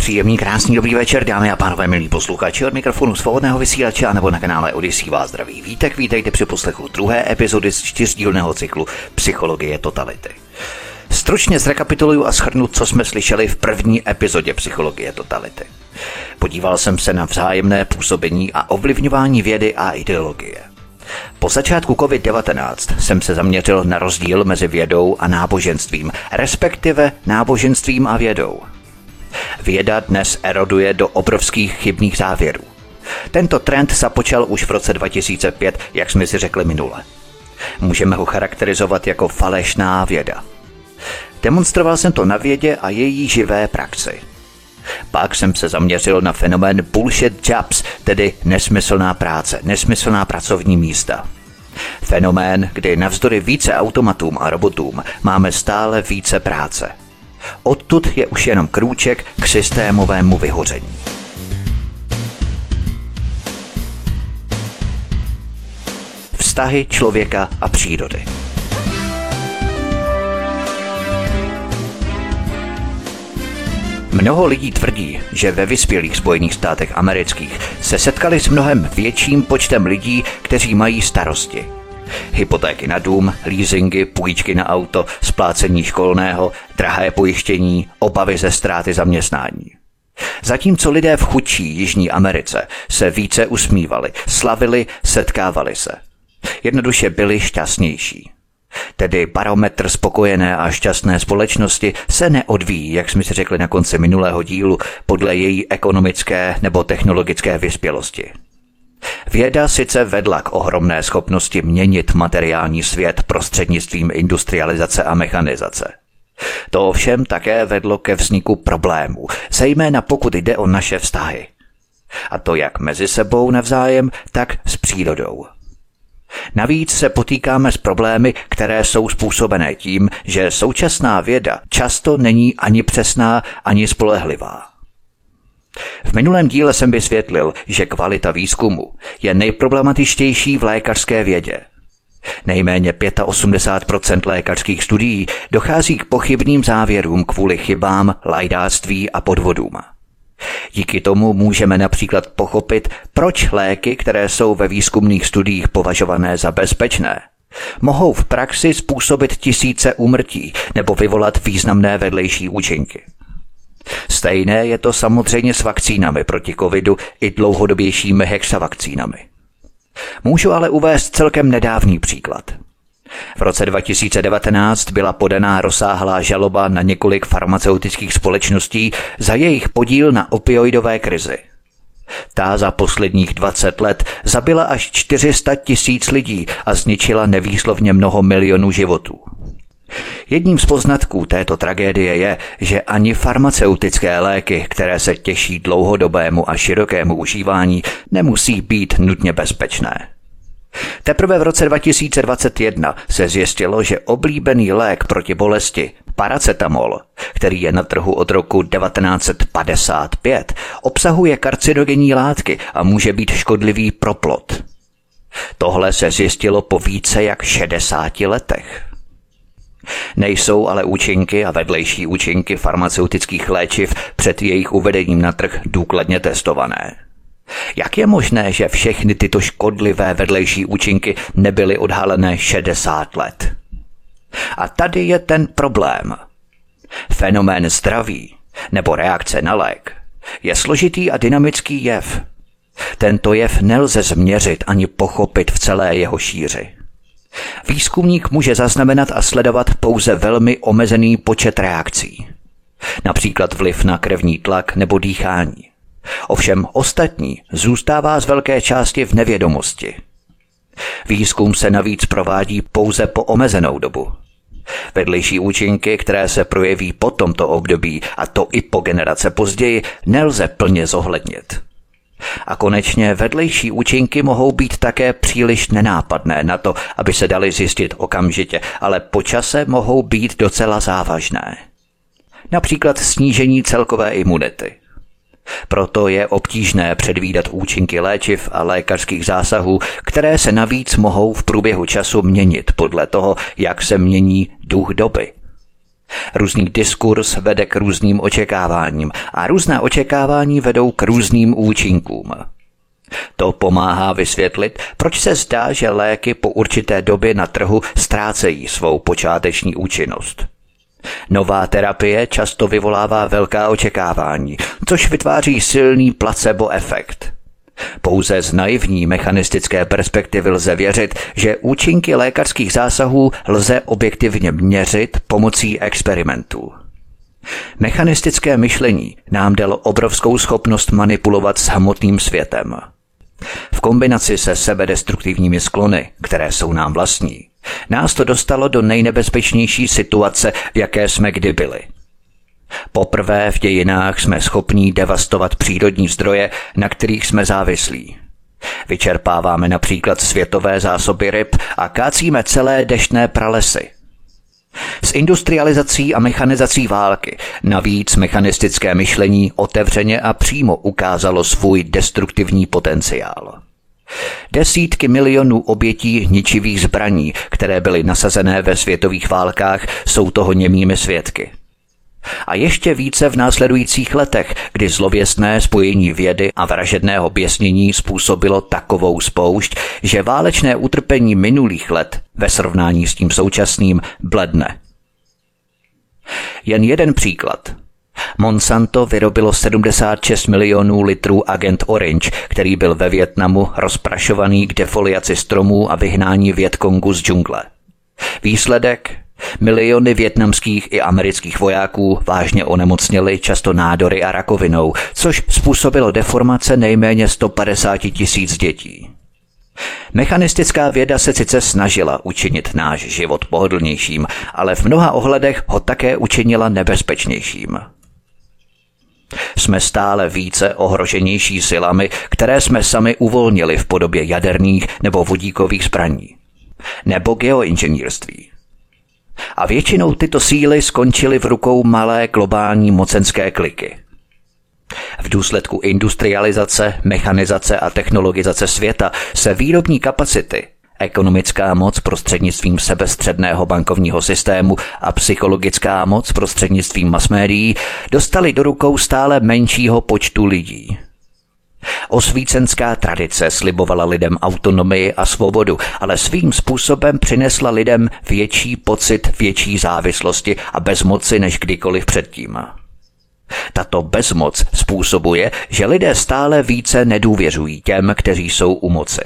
Příjemný, krásný, dobrý večer, dámy a pánové, milí posluchači od mikrofonu svobodného vysílače a nebo na kanále Odisí vás zdraví. Vítek, vítejte při poslechu druhé epizody z čtyřdílného cyklu Psychologie totality. Stručně zrekapituluju a shrnu, co jsme slyšeli v první epizodě Psychologie totality. Podíval jsem se na vzájemné působení a ovlivňování vědy a ideologie. Po začátku COVID-19 jsem se zaměřil na rozdíl mezi vědou a náboženstvím, respektive náboženstvím a vědou. Věda dnes eroduje do obrovských chybných závěrů. Tento trend započal už v roce 2005, jak jsme si řekli minule. Můžeme ho charakterizovat jako falešná věda. Demonstroval jsem to na vědě a její živé praxi. Pak jsem se zaměřil na fenomén bullshit jobs, tedy nesmyslná práce, nesmyslná pracovní místa. Fenomén, kdy navzdory více automatům a robotům máme stále více práce – Odtud je už jenom krůček k systémovému vyhoření. Vztahy člověka a přírody. Mnoho lidí tvrdí, že ve vyspělých Spojených státech amerických se setkali s mnohem větším počtem lidí, kteří mají starosti – Hypotéky na dům, leasingy, půjčky na auto, splácení školného, drahé pojištění, obavy ze ztráty zaměstnání. Zatímco lidé v chudší Jižní Americe se více usmívali, slavili, setkávali se. Jednoduše byli šťastnější. Tedy barometr spokojené a šťastné společnosti se neodvíjí, jak jsme si řekli na konci minulého dílu, podle její ekonomické nebo technologické vyspělosti. Věda sice vedla k ohromné schopnosti měnit materiální svět prostřednictvím industrializace a mechanizace. To ovšem také vedlo ke vzniku problémů, zejména pokud jde o naše vztahy. A to jak mezi sebou navzájem, tak s přírodou. Navíc se potýkáme s problémy, které jsou způsobené tím, že současná věda často není ani přesná, ani spolehlivá. V minulém díle jsem vysvětlil, že kvalita výzkumu je nejproblematičtější v lékařské vědě. Nejméně 85% lékařských studií dochází k pochybným závěrům kvůli chybám, lajdáctví a podvodům. Díky tomu můžeme například pochopit, proč léky, které jsou ve výzkumných studiích považované za bezpečné, mohou v praxi způsobit tisíce úmrtí nebo vyvolat významné vedlejší účinky. Stejné je to samozřejmě s vakcínami proti covidu i dlouhodobějšími hexavakcínami. Můžu ale uvést celkem nedávný příklad. V roce 2019 byla podaná rozsáhlá žaloba na několik farmaceutických společností za jejich podíl na opioidové krizi. Ta za posledních 20 let zabila až 400 tisíc lidí a zničila nevýslovně mnoho milionů životů. Jedním z poznatků této tragédie je, že ani farmaceutické léky, které se těší dlouhodobému a širokému užívání, nemusí být nutně bezpečné. Teprve v roce 2021 se zjistilo, že oblíbený lék proti bolesti, paracetamol, který je na trhu od roku 1955, obsahuje karcinogenní látky a může být škodlivý pro plod. Tohle se zjistilo po více jak 60 letech. Nejsou ale účinky a vedlejší účinky farmaceutických léčiv před jejich uvedením na trh důkladně testované. Jak je možné, že všechny tyto škodlivé vedlejší účinky nebyly odhalené 60 let? A tady je ten problém. Fenomén zdraví nebo reakce na lék je složitý a dynamický jev. Tento jev nelze změřit ani pochopit v celé jeho šíři. Výzkumník může zaznamenat a sledovat pouze velmi omezený počet reakcí. Například vliv na krevní tlak nebo dýchání. Ovšem ostatní zůstává z velké části v nevědomosti. Výzkum se navíc provádí pouze po omezenou dobu. Vedlejší účinky, které se projeví po tomto období, a to i po generace později, nelze plně zohlednit. A konečně vedlejší účinky mohou být také příliš nenápadné na to, aby se dali zjistit okamžitě, ale počase mohou být docela závažné. Například snížení celkové imunity. Proto je obtížné předvídat účinky léčiv a lékařských zásahů, které se navíc mohou v průběhu času měnit podle toho, jak se mění duch doby. Různý diskurs vede k různým očekáváním a různá očekávání vedou k různým účinkům. To pomáhá vysvětlit, proč se zdá, že léky po určité době na trhu ztrácejí svou počáteční účinnost. Nová terapie často vyvolává velká očekávání, což vytváří silný placebo efekt. Pouze z naivní mechanistické perspektivy lze věřit, že účinky lékařských zásahů lze objektivně měřit pomocí experimentů. Mechanistické myšlení nám dalo obrovskou schopnost manipulovat s hmotným světem. V kombinaci se sebedestruktivními sklony, které jsou nám vlastní, nás to dostalo do nejnebezpečnější situace, v jaké jsme kdy byli. Poprvé v dějinách jsme schopní devastovat přírodní zdroje, na kterých jsme závislí. Vyčerpáváme například světové zásoby ryb a kácíme celé deštné pralesy. S industrializací a mechanizací války navíc mechanistické myšlení otevřeně a přímo ukázalo svůj destruktivní potenciál. Desítky milionů obětí ničivých zbraní, které byly nasazené ve světových válkách, jsou toho němými svědky. A ještě více v následujících letech, kdy zlověstné spojení vědy a vražedného běsnění způsobilo takovou spoušť, že válečné utrpení minulých let ve srovnání s tím současným bledne. Jen jeden příklad – Monsanto vyrobilo 76 milionů litrů Agent Orange, který byl ve Větnamu rozprašovaný k defoliaci stromů a vyhnání Větkongu z džungle. Výsledek? Miliony větnamských i amerických vojáků vážně onemocněli často nádory a rakovinou, což způsobilo deformace nejméně 150 tisíc dětí. Mechanistická věda se sice snažila učinit náš život pohodlnějším, ale v mnoha ohledech ho také učinila nebezpečnějším. Jsme stále více ohroženější silami, které jsme sami uvolnili v podobě jaderných nebo vodíkových zbraní. Nebo geoinženýrství. A většinou tyto síly skončily v rukou malé globální mocenské kliky. V důsledku industrializace, mechanizace a technologizace světa se výrobní kapacity ekonomická moc prostřednictvím sebestředného bankovního systému a psychologická moc prostřednictvím masmédií dostali do rukou stále menšího počtu lidí. Osvícenská tradice slibovala lidem autonomii a svobodu, ale svým způsobem přinesla lidem větší pocit větší závislosti a bezmoci než kdykoliv předtím. Tato bezmoc způsobuje, že lidé stále více nedůvěřují těm, kteří jsou u moci.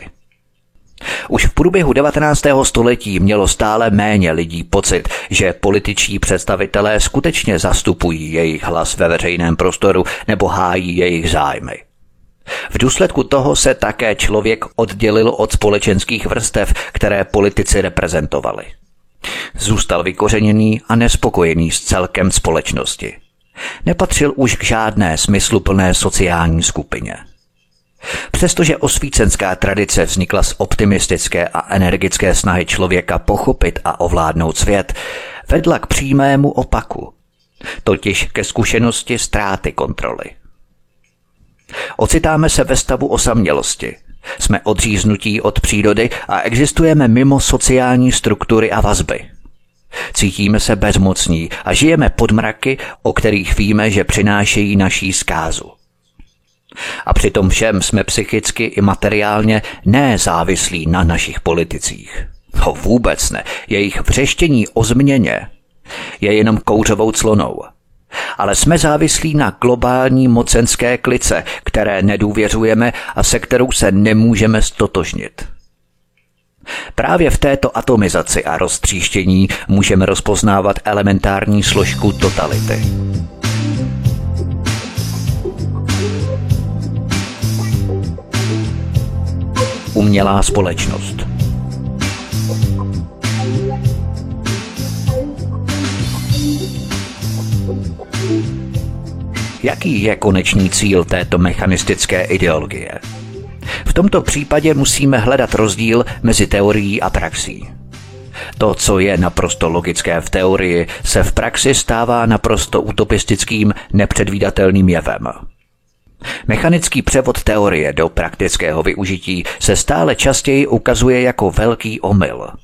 Už v průběhu 19. století mělo stále méně lidí pocit, že političtí představitelé skutečně zastupují jejich hlas ve veřejném prostoru nebo hájí jejich zájmy. V důsledku toho se také člověk oddělil od společenských vrstev, které politici reprezentovali. Zůstal vykořeněný a nespokojený s celkem společnosti. Nepatřil už k žádné smysluplné sociální skupině. Přestože osvícenská tradice vznikla z optimistické a energické snahy člověka pochopit a ovládnout svět, vedla k přímému opaku, totiž ke zkušenosti ztráty kontroly. Ocitáme se ve stavu osamělosti. Jsme odříznutí od přírody a existujeme mimo sociální struktury a vazby. Cítíme se bezmocní a žijeme pod mraky, o kterých víme, že přinášejí naší zkázu. A přitom všem jsme psychicky i materiálně nezávislí na našich politicích. To vůbec ne. Jejich vřeštění o změně je jenom kouřovou clonou. Ale jsme závislí na globální mocenské klice, které nedůvěřujeme a se kterou se nemůžeme stotožnit. Právě v této atomizaci a roztříštění můžeme rozpoznávat elementární složku totality. umělá společnost. Jaký je konečný cíl této mechanistické ideologie? V tomto případě musíme hledat rozdíl mezi teorií a praxí. To, co je naprosto logické v teorii, se v praxi stává naprosto utopistickým, nepředvídatelným jevem. Mechanický převod teorie do praktického využití se stále častěji ukazuje jako velký omyl –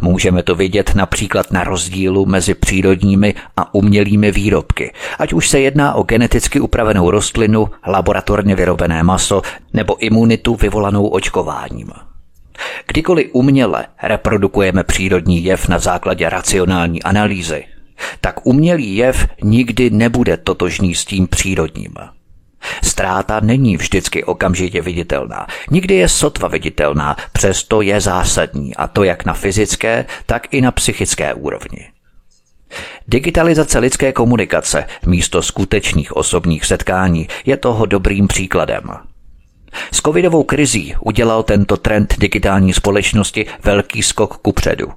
Můžeme to vidět například na rozdílu mezi přírodními a umělými výrobky, ať už se jedná o geneticky upravenou rostlinu, laboratorně vyrobené maso nebo imunitu vyvolanou očkováním. Kdykoliv uměle reprodukujeme přírodní jev na základě racionální analýzy, tak umělý jev nikdy nebude totožný s tím přírodním. Ztráta není vždycky okamžitě viditelná. Nikdy je sotva viditelná, přesto je zásadní, a to jak na fyzické, tak i na psychické úrovni. Digitalizace lidské komunikace místo skutečných osobních setkání je toho dobrým příkladem. S covidovou krizí udělal tento trend digitální společnosti velký skok kupředu.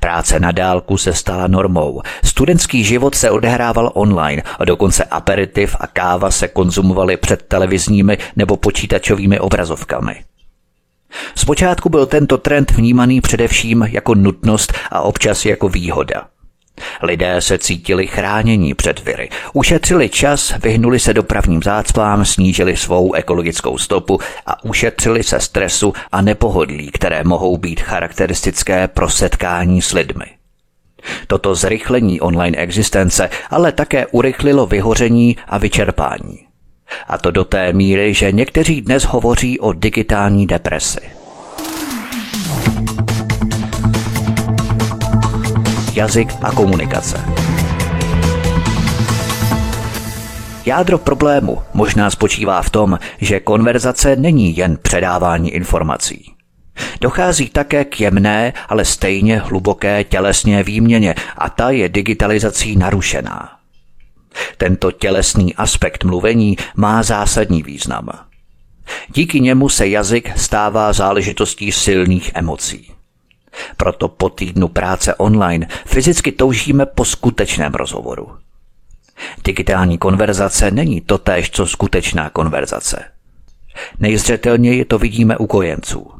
Práce na dálku se stala normou. Studentský život se odehrával online a dokonce aperitiv a káva se konzumovaly před televizními nebo počítačovými obrazovkami. Zpočátku byl tento trend vnímaný především jako nutnost a občas jako výhoda. Lidé se cítili chránění před viry, ušetřili čas, vyhnuli se dopravním zácpám, snížili svou ekologickou stopu a ušetřili se stresu a nepohodlí, které mohou být charakteristické pro setkání s lidmi. Toto zrychlení online existence ale také urychlilo vyhoření a vyčerpání. A to do té míry, že někteří dnes hovoří o digitální depresi. Jazyk a komunikace. Jádro problému možná spočívá v tom, že konverzace není jen předávání informací. Dochází také k jemné, ale stejně hluboké tělesné výměně a ta je digitalizací narušená. Tento tělesný aspekt mluvení má zásadní význam. Díky němu se jazyk stává záležitostí silných emocí. Proto po týdnu práce online fyzicky toužíme po skutečném rozhovoru. Digitální konverzace není totéž, co skutečná konverzace. Nejzřetelněji to vidíme u kojenců.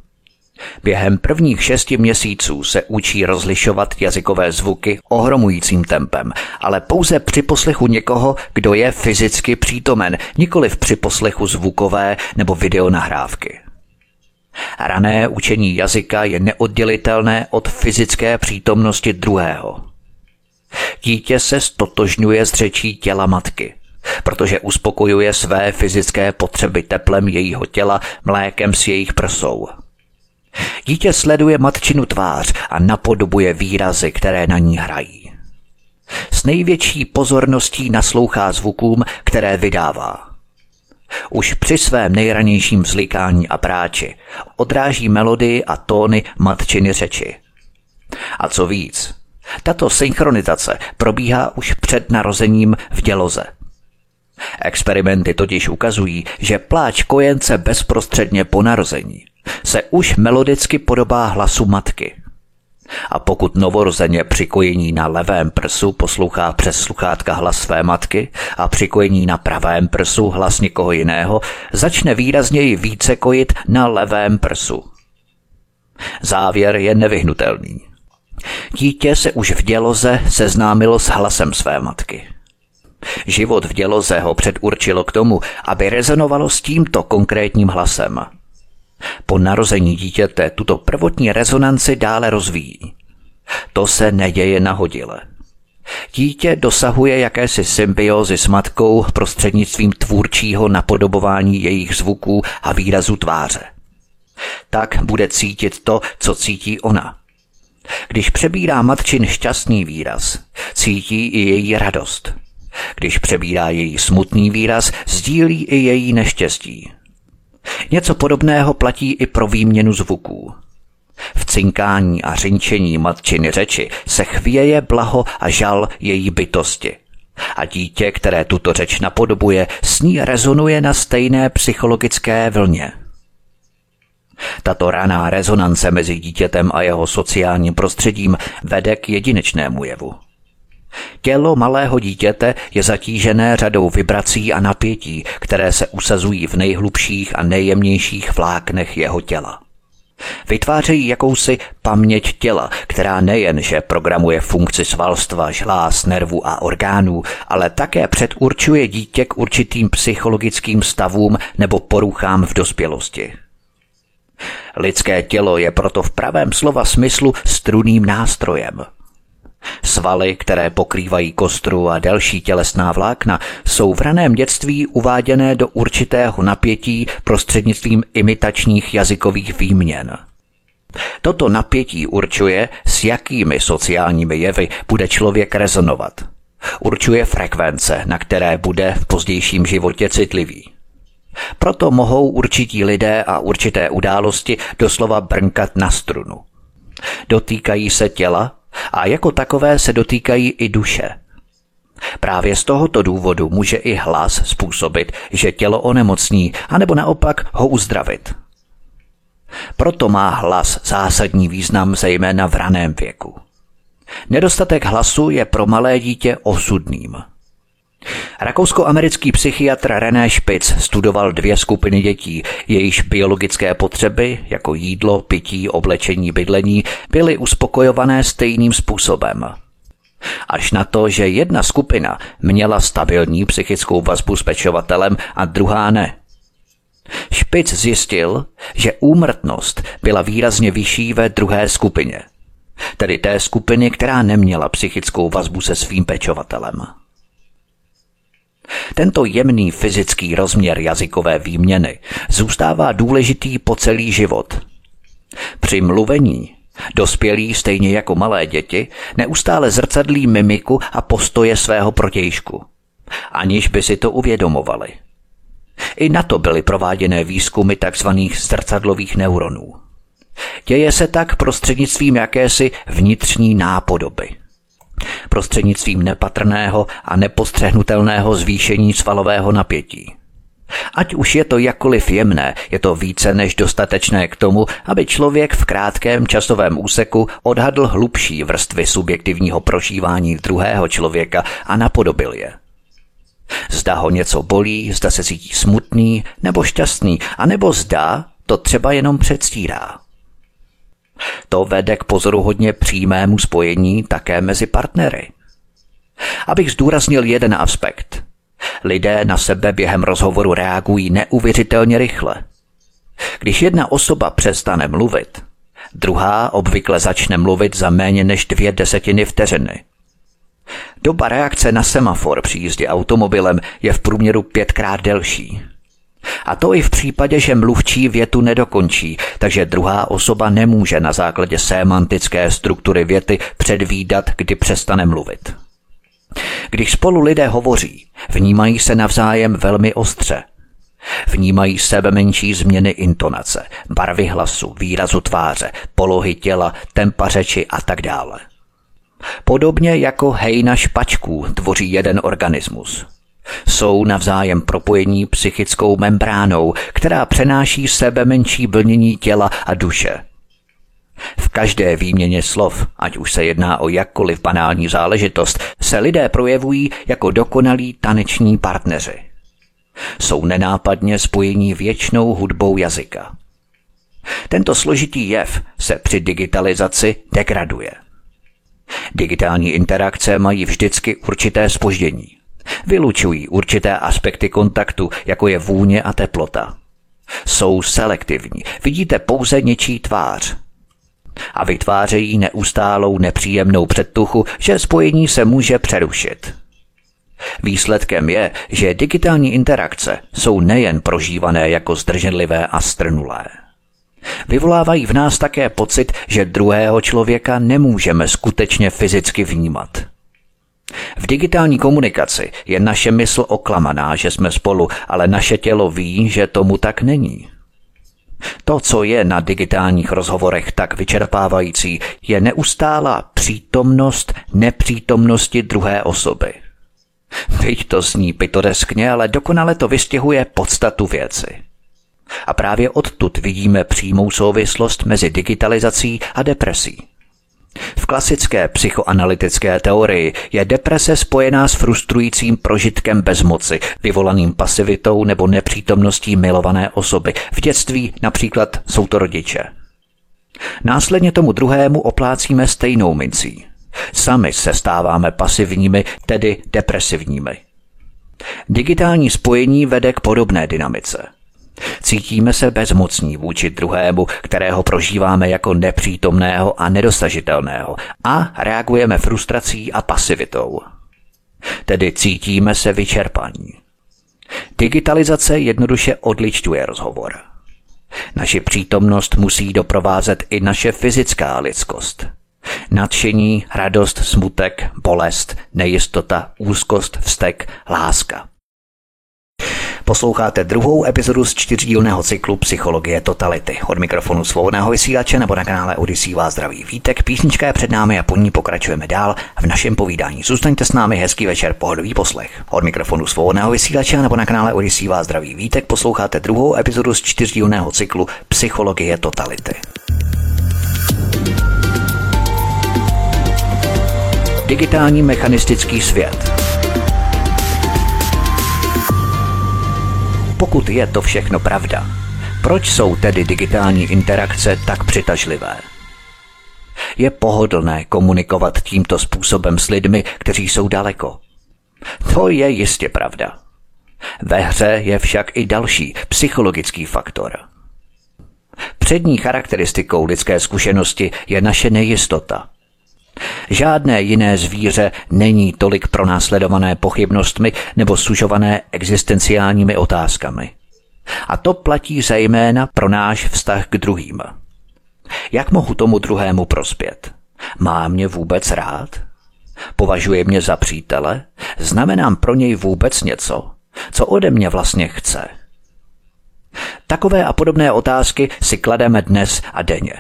Během prvních šesti měsíců se učí rozlišovat jazykové zvuky ohromujícím tempem, ale pouze při poslechu někoho, kdo je fyzicky přítomen, nikoli při poslechu zvukové nebo videonahrávky. Rané učení jazyka je neoddělitelné od fyzické přítomnosti druhého. Dítě se stotožňuje s řečí těla matky, protože uspokojuje své fyzické potřeby teplem jejího těla, mlékem s jejich prsou. Dítě sleduje matčinu tvář a napodobuje výrazy, které na ní hrají. S největší pozorností naslouchá zvukům, které vydává. Už při svém nejranějším vzlikání a práči odráží melodii a tóny matčiny řeči. A co víc, tato synchronizace probíhá už před narozením v děloze. Experimenty totiž ukazují, že pláč kojence bezprostředně po narození se už melodicky podobá hlasu matky – a pokud novorozeně přikojení na levém prsu poslouchá přes sluchátka hlas své matky a přikojení na pravém prsu hlas někoho jiného, začne výrazněji více kojit na levém prsu. Závěr je nevyhnutelný. Dítě se už v děloze seznámilo s hlasem své matky. Život v děloze ho předurčilo k tomu, aby rezonovalo s tímto konkrétním hlasem – po narození dítěte tuto prvotní rezonanci dále rozvíjí. To se neděje nahodile. Dítě dosahuje jakési symbiozy s matkou prostřednictvím tvůrčího napodobování jejich zvuků a výrazu tváře. Tak bude cítit to, co cítí ona. Když přebírá matčin šťastný výraz, cítí i její radost. Když přebírá její smutný výraz, sdílí i její neštěstí. Něco podobného platí i pro výměnu zvuků. V cinkání a řinčení matčiny řeči se chvěje blaho a žal její bytosti. A dítě, které tuto řeč napodobuje, s ní rezonuje na stejné psychologické vlně. Tato raná rezonance mezi dítětem a jeho sociálním prostředím vede k jedinečnému jevu. Tělo malého dítěte je zatížené řadou vibrací a napětí, které se usazují v nejhlubších a nejjemnějších vláknech jeho těla. Vytvářejí jakousi paměť těla, která nejenže programuje funkci svalstva, žláz, nervů a orgánů, ale také předurčuje dítě k určitým psychologickým stavům nebo poruchám v dospělosti. Lidské tělo je proto v pravém slova smyslu struným nástrojem. Svaly, které pokrývají kostru a další tělesná vlákna, jsou v raném dětství uváděné do určitého napětí prostřednictvím imitačních jazykových výměn. Toto napětí určuje, s jakými sociálními jevy bude člověk rezonovat. Určuje frekvence, na které bude v pozdějším životě citlivý. Proto mohou určití lidé a určité události doslova brnkat na strunu. Dotýkají se těla a jako takové se dotýkají i duše. Právě z tohoto důvodu může i hlas způsobit, že tělo onemocní, anebo naopak ho uzdravit. Proto má hlas zásadní význam zejména v raném věku. Nedostatek hlasu je pro malé dítě osudným – Rakousko-americký psychiatr René Spitz studoval dvě skupiny dětí, jejichž biologické potřeby, jako jídlo, pití, oblečení, bydlení, byly uspokojované stejným způsobem. Až na to, že jedna skupina měla stabilní psychickou vazbu s pečovatelem a druhá ne. Špic zjistil, že úmrtnost byla výrazně vyšší ve druhé skupině, tedy té skupiny, která neměla psychickou vazbu se svým pečovatelem. Tento jemný fyzický rozměr jazykové výměny zůstává důležitý po celý život. Při mluvení Dospělí, stejně jako malé děti, neustále zrcadlí mimiku a postoje svého protějšku, aniž by si to uvědomovali. I na to byly prováděné výzkumy tzv. zrcadlových neuronů. Děje se tak prostřednictvím jakési vnitřní nápodoby – prostřednictvím nepatrného a nepostřehnutelného zvýšení svalového napětí. Ať už je to jakkoliv jemné, je to více než dostatečné k tomu, aby člověk v krátkém časovém úseku odhadl hlubší vrstvy subjektivního prožívání druhého člověka a napodobil je. Zda ho něco bolí, zda se cítí smutný nebo šťastný, anebo zda to třeba jenom předstírá. To vede k pozoruhodně přímému spojení také mezi partnery. Abych zdůraznil jeden aspekt. Lidé na sebe během rozhovoru reagují neuvěřitelně rychle. Když jedna osoba přestane mluvit, druhá obvykle začne mluvit za méně než dvě desetiny vteřiny. Doba reakce na semafor při jízdě automobilem je v průměru pětkrát delší. A to i v případě, že mluvčí větu nedokončí, takže druhá osoba nemůže na základě semantické struktury věty předvídat, kdy přestane mluvit. Když spolu lidé hovoří, vnímají se navzájem velmi ostře. Vnímají sebe menší změny intonace, barvy hlasu, výrazu tváře, polohy těla, tempa řeči a tak dále. Podobně jako hejna špačků tvoří jeden organismus. Jsou navzájem propojení psychickou membránou, která přenáší sebe menší blnění těla a duše. V každé výměně slov, ať už se jedná o jakkoliv banální záležitost, se lidé projevují jako dokonalí taneční partneři. Jsou nenápadně spojení věčnou hudbou jazyka. Tento složitý jev se při digitalizaci degraduje. Digitální interakce mají vždycky určité spoždění. Vylučují určité aspekty kontaktu, jako je vůně a teplota. Jsou selektivní, vidíte pouze něčí tvář. A vytvářejí neustálou nepříjemnou předtuchu, že spojení se může přerušit. Výsledkem je, že digitální interakce jsou nejen prožívané jako zdrženlivé a strnulé. Vyvolávají v nás také pocit, že druhého člověka nemůžeme skutečně fyzicky vnímat. V digitální komunikaci je naše mysl oklamaná, že jsme spolu, ale naše tělo ví, že tomu tak není. To, co je na digitálních rozhovorech tak vyčerpávající, je neustálá přítomnost nepřítomnosti druhé osoby. Teď to zní pitoreskně, ale dokonale to vystěhuje podstatu věci. A právě odtud vidíme přímou souvislost mezi digitalizací a depresí. V klasické psychoanalytické teorii je deprese spojená s frustrujícím prožitkem bezmoci, vyvolaným pasivitou nebo nepřítomností milované osoby. V dětství například jsou to rodiče. Následně tomu druhému oplácíme stejnou mincí. Sami se stáváme pasivními, tedy depresivními. Digitální spojení vede k podobné dynamice. Cítíme se bezmocní vůči druhému, kterého prožíváme jako nepřítomného a nedosažitelného a reagujeme frustrací a pasivitou. Tedy cítíme se vyčerpaní. Digitalizace jednoduše odličťuje rozhovor. Naši přítomnost musí doprovázet i naše fyzická lidskost. Nadšení, radost, smutek, bolest, nejistota, úzkost, vztek, láska. Posloucháte druhou epizodu z čtyřdílného cyklu Psychologie totality. Od mikrofonu svobodného vysílače nebo na kanále Odisí vás zdraví vítek. Písnička je před námi a po ní pokračujeme dál v našem povídání. Zůstaňte s námi, hezký večer, pohodový poslech. Od mikrofonu svobodného vysílače nebo na kanále Odisí vás zdraví vítek. Posloucháte druhou epizodu z čtyřdílného cyklu Psychologie totality. Digitální mechanistický svět Pokud je to všechno pravda, proč jsou tedy digitální interakce tak přitažlivé? Je pohodlné komunikovat tímto způsobem s lidmi, kteří jsou daleko. To je jistě pravda. Ve hře je však i další psychologický faktor. Přední charakteristikou lidské zkušenosti je naše nejistota. Žádné jiné zvíře není tolik pronásledované pochybnostmi nebo sužované existenciálními otázkami. A to platí zejména pro náš vztah k druhým. Jak mohu tomu druhému prospět? Má mě vůbec rád? Považuje mě za přítele? Znamenám pro něj vůbec něco? Co ode mě vlastně chce? Takové a podobné otázky si klademe dnes a denně.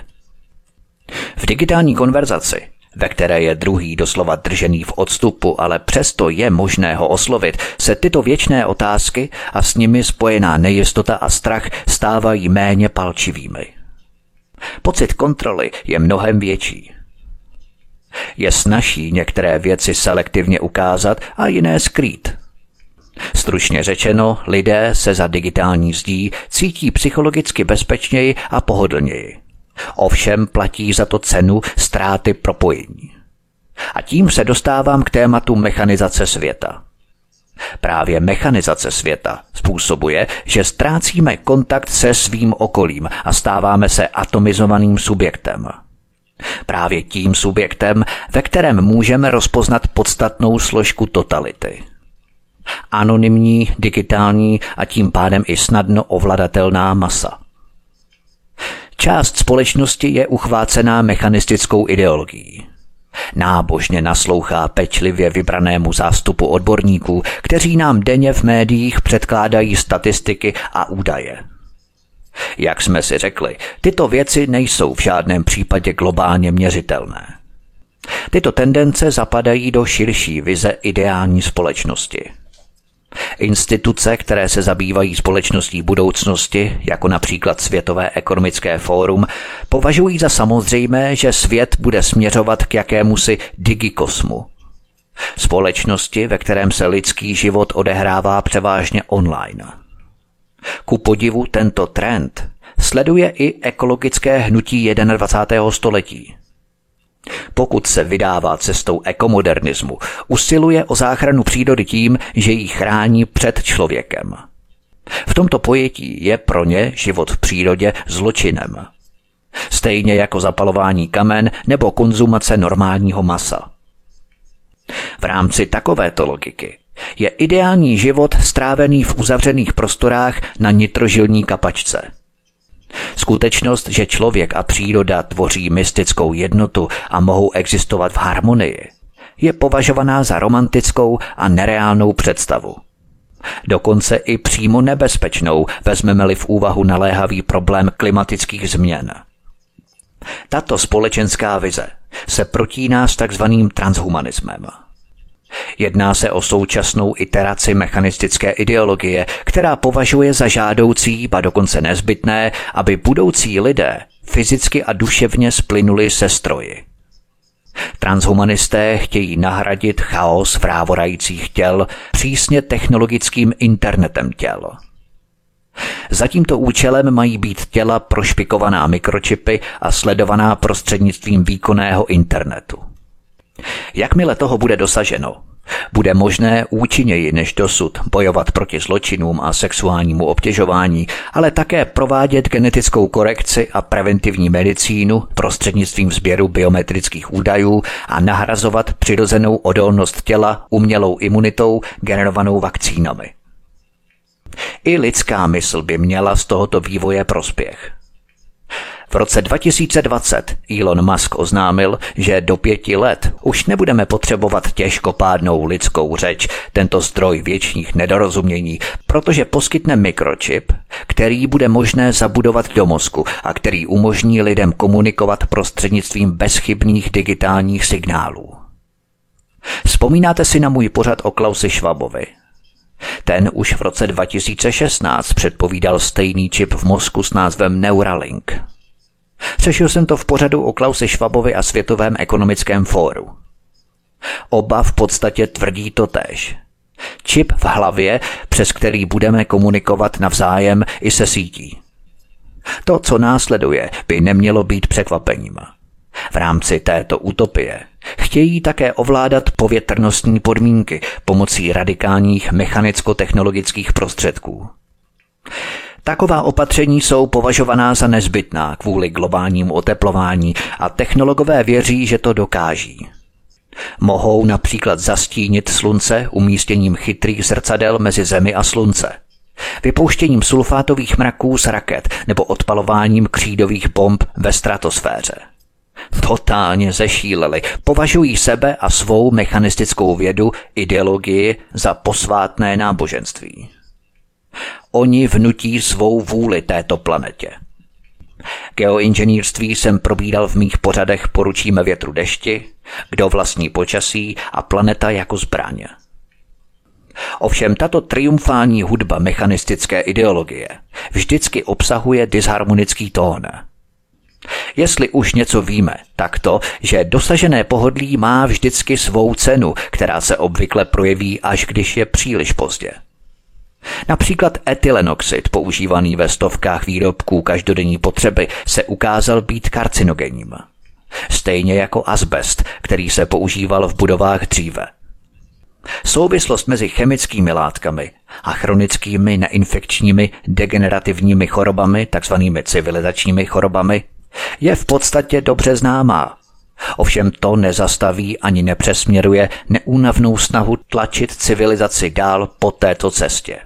V digitální konverzaci ve které je druhý doslova držený v odstupu, ale přesto je možné ho oslovit, se tyto věčné otázky a s nimi spojená nejistota a strach stávají méně palčivými. Pocit kontroly je mnohem větší. Je snaží některé věci selektivně ukázat a jiné skrýt. Stručně řečeno, lidé se za digitální zdí cítí psychologicky bezpečněji a pohodlněji. Ovšem platí za to cenu ztráty propojení. A tím se dostávám k tématu mechanizace světa. Právě mechanizace světa způsobuje, že ztrácíme kontakt se svým okolím a stáváme se atomizovaným subjektem. Právě tím subjektem, ve kterém můžeme rozpoznat podstatnou složku totality. Anonymní, digitální a tím pádem i snadno ovladatelná masa. Část společnosti je uchvácená mechanistickou ideologií. Nábožně naslouchá pečlivě vybranému zástupu odborníků, kteří nám denně v médiích předkládají statistiky a údaje. Jak jsme si řekli, tyto věci nejsou v žádném případě globálně měřitelné. Tyto tendence zapadají do širší vize ideální společnosti – Instituce, které se zabývají společností budoucnosti, jako například Světové ekonomické fórum, považují za samozřejmé, že svět bude směřovat k jakémusi digikosmu. Společnosti, ve kterém se lidský život odehrává převážně online. Ku podivu tento trend sleduje i ekologické hnutí 21. století – pokud se vydává cestou ekomodernismu, usiluje o záchranu přírody tím, že ji chrání před člověkem. V tomto pojetí je pro ně život v přírodě zločinem. Stejně jako zapalování kamen nebo konzumace normálního masa. V rámci takovéto logiky je ideální život strávený v uzavřených prostorách na nitrožilní kapačce – Skutečnost, že člověk a příroda tvoří mystickou jednotu a mohou existovat v harmonii, je považovaná za romantickou a nereálnou představu. Dokonce i přímo nebezpečnou, vezmeme-li v úvahu naléhavý problém klimatických změn. Tato společenská vize se protíná s takzvaným transhumanismem – Jedná se o současnou iteraci mechanistické ideologie, která považuje za žádoucí, ba dokonce nezbytné, aby budoucí lidé fyzicky a duševně splynuli se stroji. Transhumanisté chtějí nahradit chaos vrávorajících těl přísně technologickým internetem těl. Za tímto účelem mají být těla prošpikovaná mikročipy a sledovaná prostřednictvím výkonného internetu. Jakmile toho bude dosaženo, bude možné účinněji než dosud bojovat proti zločinům a sexuálnímu obtěžování, ale také provádět genetickou korekci a preventivní medicínu prostřednictvím sběru biometrických údajů a nahrazovat přirozenou odolnost těla umělou imunitou generovanou vakcínami. I lidská mysl by měla z tohoto vývoje prospěch. V roce 2020 Elon Musk oznámil, že do pěti let už nebudeme potřebovat těžkopádnou lidskou řeč, tento zdroj věčných nedorozumění, protože poskytne mikročip, který bude možné zabudovat do mozku a který umožní lidem komunikovat prostřednictvím bezchybných digitálních signálů. Vzpomínáte si na můj pořad o Klausi Švabovi? Ten už v roce 2016 předpovídal stejný čip v mozku s názvem Neuralink – Řešil jsem to v pořadu o Klause Švabovi a Světovém ekonomickém fóru. Oba v podstatě tvrdí to též. Čip v hlavě, přes který budeme komunikovat navzájem i se sítí. To, co následuje, by nemělo být překvapením. V rámci této utopie chtějí také ovládat povětrnostní podmínky pomocí radikálních mechanicko-technologických prostředků. Taková opatření jsou považovaná za nezbytná kvůli globálnímu oteplování a technologové věří, že to dokáží. Mohou například zastínit slunce umístěním chytrých zrcadel mezi Zemi a slunce, vypouštěním sulfátových mraků z raket nebo odpalováním křídových bomb ve stratosféře. Totálně zešíleli, považují sebe a svou mechanistickou vědu, ideologii za posvátné náboženství. Oni vnutí svou vůli této planetě. Geoinženýrství jsem probíral v mých pořadech Poručíme větru dešti, Kdo vlastní počasí a Planeta jako zbraně. Ovšem tato triumfální hudba mechanistické ideologie vždycky obsahuje disharmonický tón. Jestli už něco víme, tak to, že dosažené pohodlí má vždycky svou cenu, která se obvykle projeví až když je příliš pozdě. Například etylenoxid, používaný ve stovkách výrobků každodenní potřeby, se ukázal být karcinogenním. Stejně jako asbest, který se používal v budovách dříve. Souvislost mezi chemickými látkami a chronickými neinfekčními degenerativními chorobami, takzvanými civilizačními chorobami, je v podstatě dobře známá. Ovšem to nezastaví ani nepřesměruje neúnavnou snahu tlačit civilizaci dál po této cestě.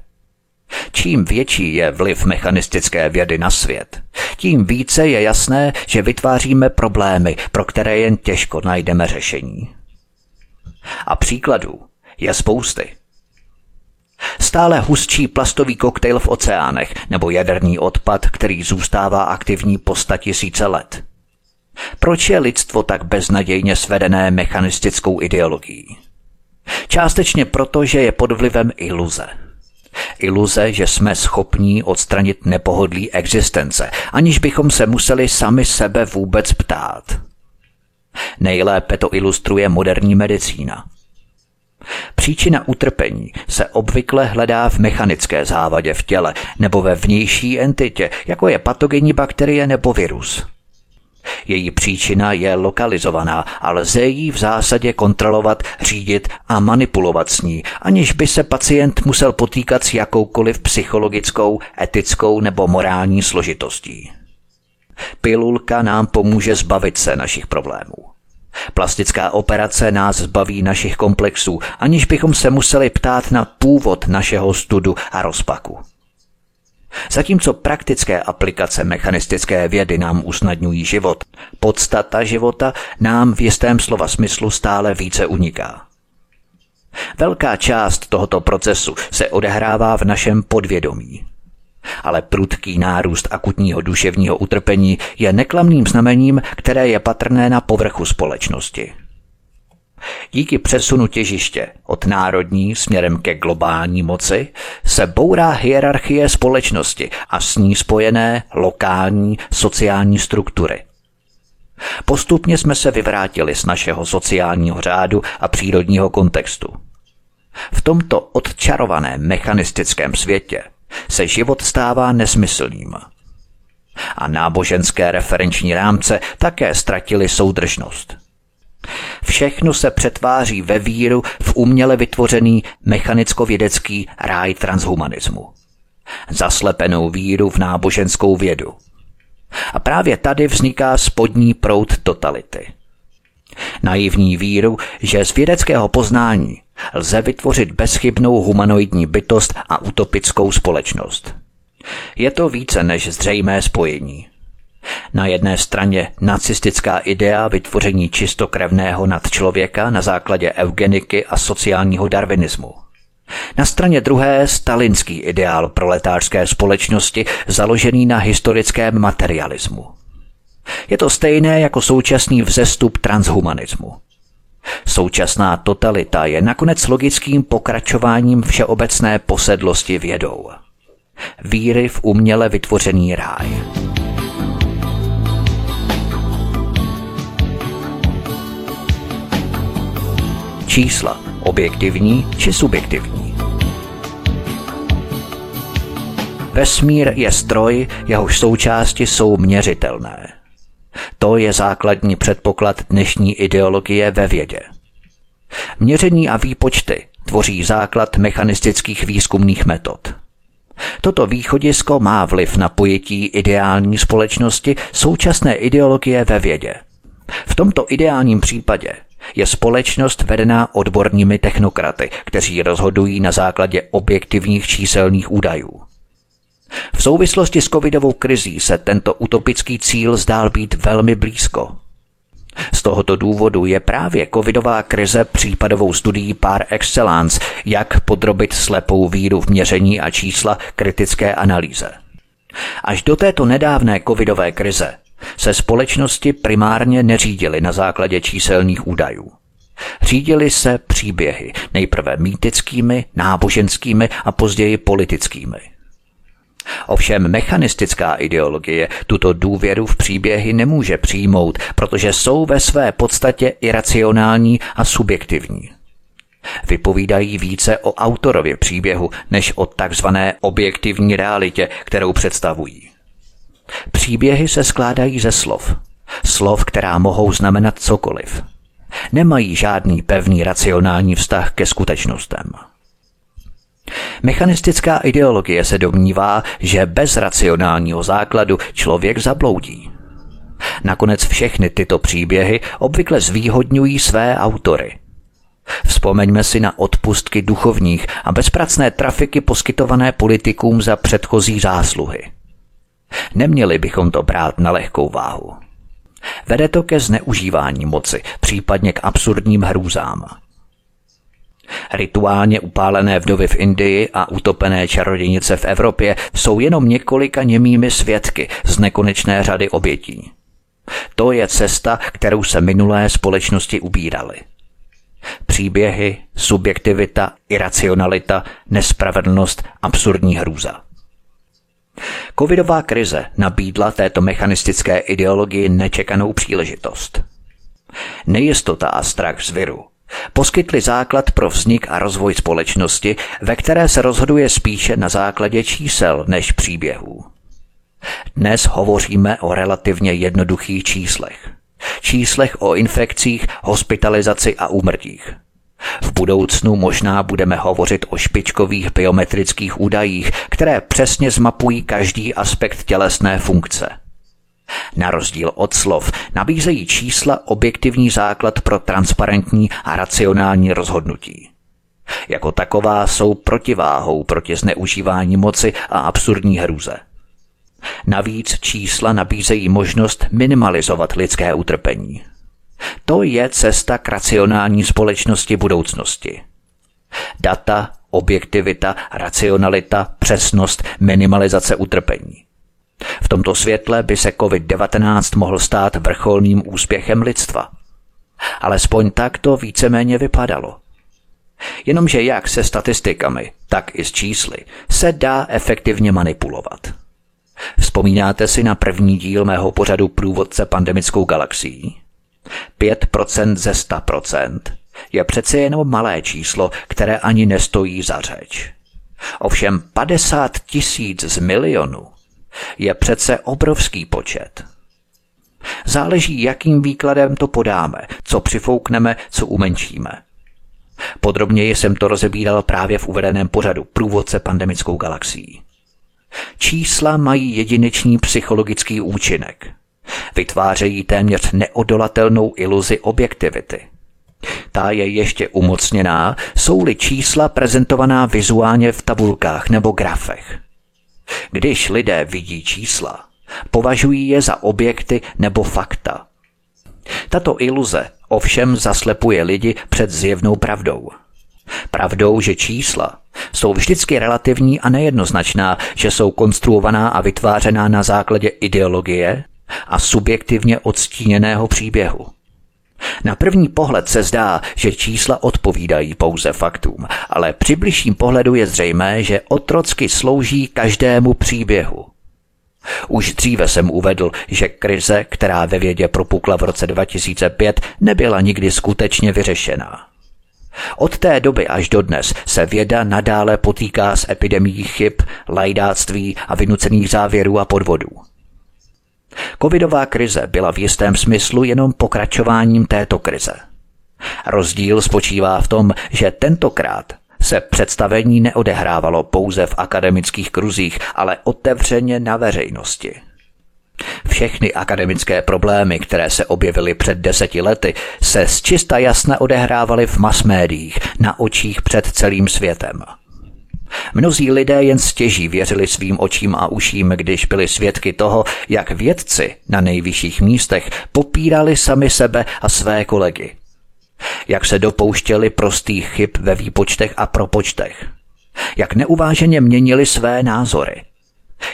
Čím větší je vliv mechanistické vědy na svět, tím více je jasné, že vytváříme problémy, pro které jen těžko najdeme řešení. A příkladů je spousty. Stále hustší plastový koktejl v oceánech nebo jaderný odpad, který zůstává aktivní po tisíce let. Proč je lidstvo tak beznadějně svedené mechanistickou ideologií? Částečně proto, že je pod vlivem iluze – Iluze, že jsme schopní odstranit nepohodlí existence, aniž bychom se museli sami sebe vůbec ptát. Nejlépe to ilustruje moderní medicína. Příčina utrpení se obvykle hledá v mechanické závadě v těle nebo ve vnější entitě, jako je patogenní bakterie nebo virus. Její příčina je lokalizovaná a lze ji v zásadě kontrolovat, řídit a manipulovat s ní, aniž by se pacient musel potýkat s jakoukoliv psychologickou, etickou nebo morální složitostí. Pilulka nám pomůže zbavit se našich problémů. Plastická operace nás zbaví našich komplexů, aniž bychom se museli ptát na původ našeho studu a rozpaku. Zatímco praktické aplikace mechanistické vědy nám usnadňují život, podstata života nám v jistém slova smyslu stále více uniká. Velká část tohoto procesu se odehrává v našem podvědomí. Ale prudký nárůst akutního duševního utrpení je neklamným znamením, které je patrné na povrchu společnosti. Díky přesunu těžiště od národní směrem ke globální moci se bourá hierarchie společnosti a s ní spojené lokální sociální struktury. Postupně jsme se vyvrátili z našeho sociálního řádu a přírodního kontextu. V tomto odčarovaném mechanistickém světě se život stává nesmyslným. A náboženské referenční rámce také ztratily soudržnost. Všechno se přetváří ve víru v uměle vytvořený mechanicko-vědecký ráj transhumanismu. Zaslepenou víru v náboženskou vědu. A právě tady vzniká spodní proud totality. Naivní víru, že z vědeckého poznání lze vytvořit bezchybnou humanoidní bytost a utopickou společnost. Je to více než zřejmé spojení. Na jedné straně nacistická idea vytvoření čistokrevného nadčlověka na základě eugeniky a sociálního darwinismu. Na straně druhé stalinský ideál proletářské společnosti založený na historickém materialismu. Je to stejné jako současný vzestup transhumanismu. Současná totalita je nakonec logickým pokračováním všeobecné posedlosti vědou. Víry v uměle vytvořený ráj. Čísla objektivní či subjektivní. Vesmír je stroj, jehož součásti jsou měřitelné. To je základní předpoklad dnešní ideologie ve vědě. Měření a výpočty tvoří základ mechanistických výzkumných metod. Toto východisko má vliv na pojetí ideální společnosti současné ideologie ve vědě. V tomto ideálním případě je společnost vedená odbornými technokraty, kteří rozhodují na základě objektivních číselných údajů. V souvislosti s covidovou krizí se tento utopický cíl zdál být velmi blízko. Z tohoto důvodu je právě covidová krize případovou studií par excellence, jak podrobit slepou víru v měření a čísla kritické analýze. Až do této nedávné covidové krize se společnosti primárně neřídily na základě číselných údajů. Řídili se příběhy, nejprve mýtickými, náboženskými a později politickými – Ovšem mechanistická ideologie tuto důvěru v příběhy nemůže přijmout, protože jsou ve své podstatě iracionální a subjektivní. Vypovídají více o autorově příběhu než o takzvané objektivní realitě, kterou představují. Příběhy se skládají ze slov. Slov, která mohou znamenat cokoliv. Nemají žádný pevný racionální vztah ke skutečnostem. Mechanistická ideologie se domnívá, že bez racionálního základu člověk zabloudí. Nakonec všechny tyto příběhy obvykle zvýhodňují své autory. Vzpomeňme si na odpustky duchovních a bezpracné trafiky poskytované politikům za předchozí zásluhy. Neměli bychom to brát na lehkou váhu. Vede to ke zneužívání moci, případně k absurdním hrůzám. Rituálně upálené vdovy v Indii a utopené čarodějnice v Evropě jsou jenom několika němými svědky z nekonečné řady obětí. To je cesta, kterou se minulé společnosti ubíraly. Příběhy, subjektivita, iracionalita, nespravedlnost, absurdní hrůza. Covidová krize nabídla této mechanistické ideologii nečekanou příležitost. Nejistota a strach z viru poskytli základ pro vznik a rozvoj společnosti, ve které se rozhoduje spíše na základě čísel než příběhů. Dnes hovoříme o relativně jednoduchých číslech. Číslech o infekcích, hospitalizaci a úmrtích. V budoucnu možná budeme hovořit o špičkových biometrických údajích, které přesně zmapují každý aspekt tělesné funkce – na rozdíl od slov nabízejí čísla objektivní základ pro transparentní a racionální rozhodnutí. Jako taková jsou protiváhou proti zneužívání moci a absurdní hruze. Navíc čísla nabízejí možnost minimalizovat lidské utrpení. To je cesta k racionální společnosti budoucnosti. Data, objektivita, racionalita, přesnost, minimalizace utrpení. V tomto světle by se COVID-19 mohl stát vrcholným úspěchem lidstva. Alespoň tak to víceméně vypadalo. Jenomže jak se statistikami, tak i s čísly se dá efektivně manipulovat. Vzpomínáte si na první díl mého pořadu Průvodce pandemickou galaxií? 5% ze 100% je přece jenom malé číslo, které ani nestojí za řeč. Ovšem 50 tisíc z milionu je přece obrovský počet. Záleží, jakým výkladem to podáme, co přifoukneme, co umenšíme. Podrobněji jsem to rozebíral právě v uvedeném pořadu Průvodce pandemickou galaxií. Čísla mají jedinečný psychologický účinek. Vytvářejí téměř neodolatelnou iluzi objektivity. Ta je ještě umocněná, jsou-li čísla prezentovaná vizuálně v tabulkách nebo grafech. Když lidé vidí čísla, považují je za objekty nebo fakta. Tato iluze ovšem zaslepuje lidi před zjevnou pravdou. Pravdou, že čísla jsou vždycky relativní a nejednoznačná, že jsou konstruovaná a vytvářená na základě ideologie a subjektivně odstíněného příběhu. Na první pohled se zdá, že čísla odpovídají pouze faktům, ale při bližším pohledu je zřejmé, že otrocky slouží každému příběhu. Už dříve jsem uvedl, že krize, která ve vědě propukla v roce 2005, nebyla nikdy skutečně vyřešená. Od té doby až do dnes se věda nadále potýká s epidemií chyb, lajdáctví a vynucených závěrů a podvodů. Covidová krize byla v jistém smyslu jenom pokračováním této krize. Rozdíl spočívá v tom, že tentokrát se představení neodehrávalo pouze v akademických kruzích, ale otevřeně na veřejnosti. Všechny akademické problémy, které se objevily před deseti lety, se z čista jasna odehrávaly v masmédiích, na očích před celým světem. Mnozí lidé jen stěží věřili svým očím a uším, když byli svědky toho, jak vědci na nejvyšších místech popírali sami sebe a své kolegy. Jak se dopouštěli prostých chyb ve výpočtech a propočtech. Jak neuváženě měnili své názory.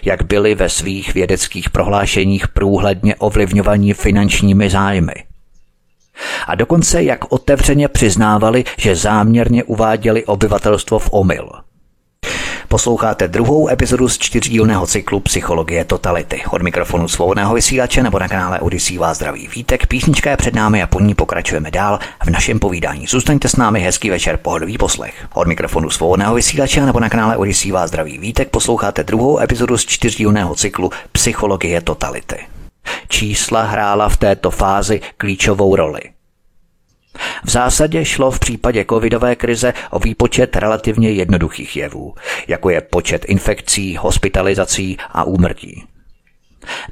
Jak byli ve svých vědeckých prohlášeních průhledně ovlivňovaní finančními zájmy – a dokonce jak otevřeně přiznávali, že záměrně uváděli obyvatelstvo v omyl. Posloucháte druhou epizodu z čtyřdílného cyklu Psychologie totality. Od mikrofonu svobodného vysílače nebo na kanále Odisí vás zdraví vítek. Písnička je před námi a po ní pokračujeme dál v našem povídání. Zůstaňte s námi, hezký večer, pohodový poslech. Od mikrofonu svobodného vysílače nebo na kanále Odisí vás zdraví vítek. Posloucháte druhou epizodu z čtyřdílného cyklu Psychologie totality. Čísla hrála v této fázi klíčovou roli. V zásadě šlo v případě covidové krize o výpočet relativně jednoduchých jevů, jako je počet infekcí, hospitalizací a úmrtí.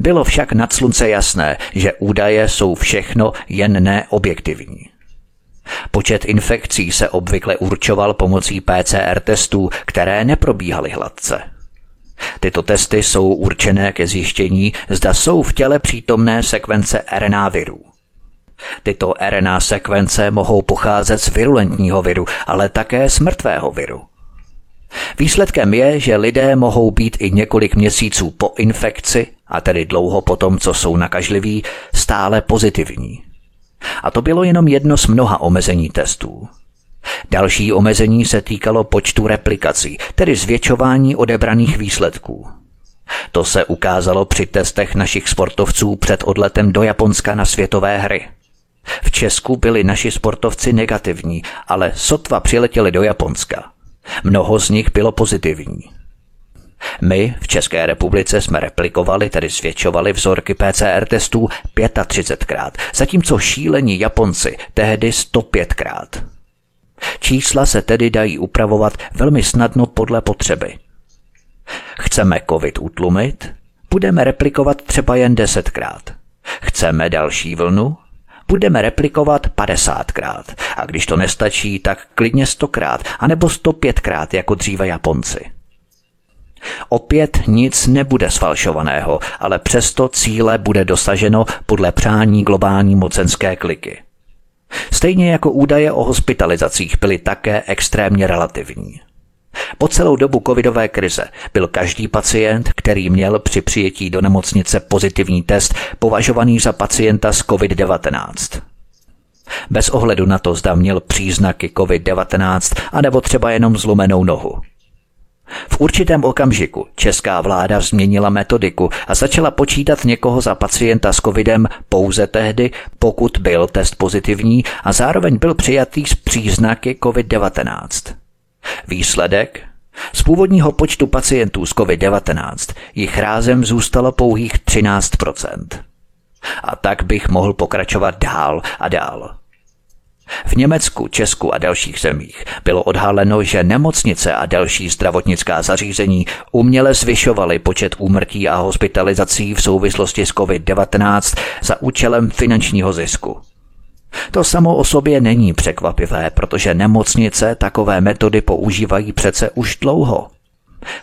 Bylo však nad slunce jasné, že údaje jsou všechno jen neobjektivní. Počet infekcí se obvykle určoval pomocí PCR testů, které neprobíhaly hladce. Tyto testy jsou určené ke zjištění, zda jsou v těle přítomné sekvence RNA virů. Tyto RNA sekvence mohou pocházet z virulentního viru, ale z mrtvého viru. Výsledkem je, že lidé mohou být i několik měsíců po infekci, a tedy dlouho po tom, co jsou nakažliví, stále pozitivní. A to bylo jenom jedno z mnoha omezení testů. Další omezení se týkalo počtu replikací, tedy zvětšování odebraných výsledků. To se ukázalo při testech našich sportovců před odletem do Japonska na světové hry – v Česku byli naši sportovci negativní, ale sotva přiletěli do Japonska. Mnoho z nich bylo pozitivní. My v České republice jsme replikovali, tedy zvětšovali vzorky PCR testů 35krát, zatímco šílení Japonci tehdy 105krát. Čísla se tedy dají upravovat velmi snadno podle potřeby. Chceme COVID utlumit? Budeme replikovat třeba jen desetkrát. Chceme další vlnu? Budeme replikovat 50krát. A když to nestačí, tak klidně 100krát, anebo 105krát jako dříve Japonci. Opět nic nebude sfalšovaného, ale přesto cíle bude dosaženo podle přání globální mocenské kliky. Stejně jako údaje o hospitalizacích byly také extrémně relativní. Po celou dobu covidové krize byl každý pacient, který měl při přijetí do nemocnice pozitivní test, považovaný za pacienta s COVID-19. Bez ohledu na to, zda měl příznaky COVID-19 anebo třeba jenom zlomenou nohu. V určitém okamžiku česká vláda změnila metodiku a začala počítat někoho za pacienta s covidem pouze tehdy, pokud byl test pozitivní a zároveň byl přijatý s příznaky COVID-19. Výsledek? Z původního počtu pacientů s COVID-19 jich rázem zůstalo pouhých 13% A tak bych mohl pokračovat dál a dál. V Německu, Česku a dalších zemích bylo odhaleno, že nemocnice a další zdravotnická zařízení uměle zvyšovaly počet úmrtí a hospitalizací v souvislosti s COVID-19 za účelem finančního zisku. To samo o sobě není překvapivé, protože nemocnice takové metody používají přece už dlouho.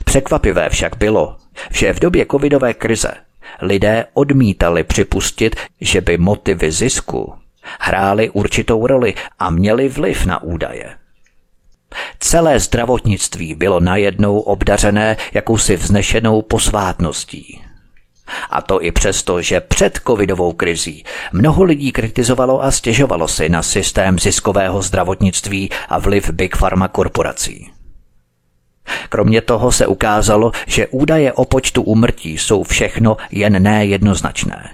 Překvapivé však bylo, že v době covidové krize lidé odmítali připustit, že by motivy zisku hrály určitou roli a měly vliv na údaje. Celé zdravotnictví bylo najednou obdařené jakousi vznešenou posvátností. A to i přesto, že před covidovou krizí mnoho lidí kritizovalo a stěžovalo si na systém ziskového zdravotnictví a vliv Big Pharma korporací. Kromě toho se ukázalo, že údaje o počtu úmrtí jsou všechno jen nejednoznačné.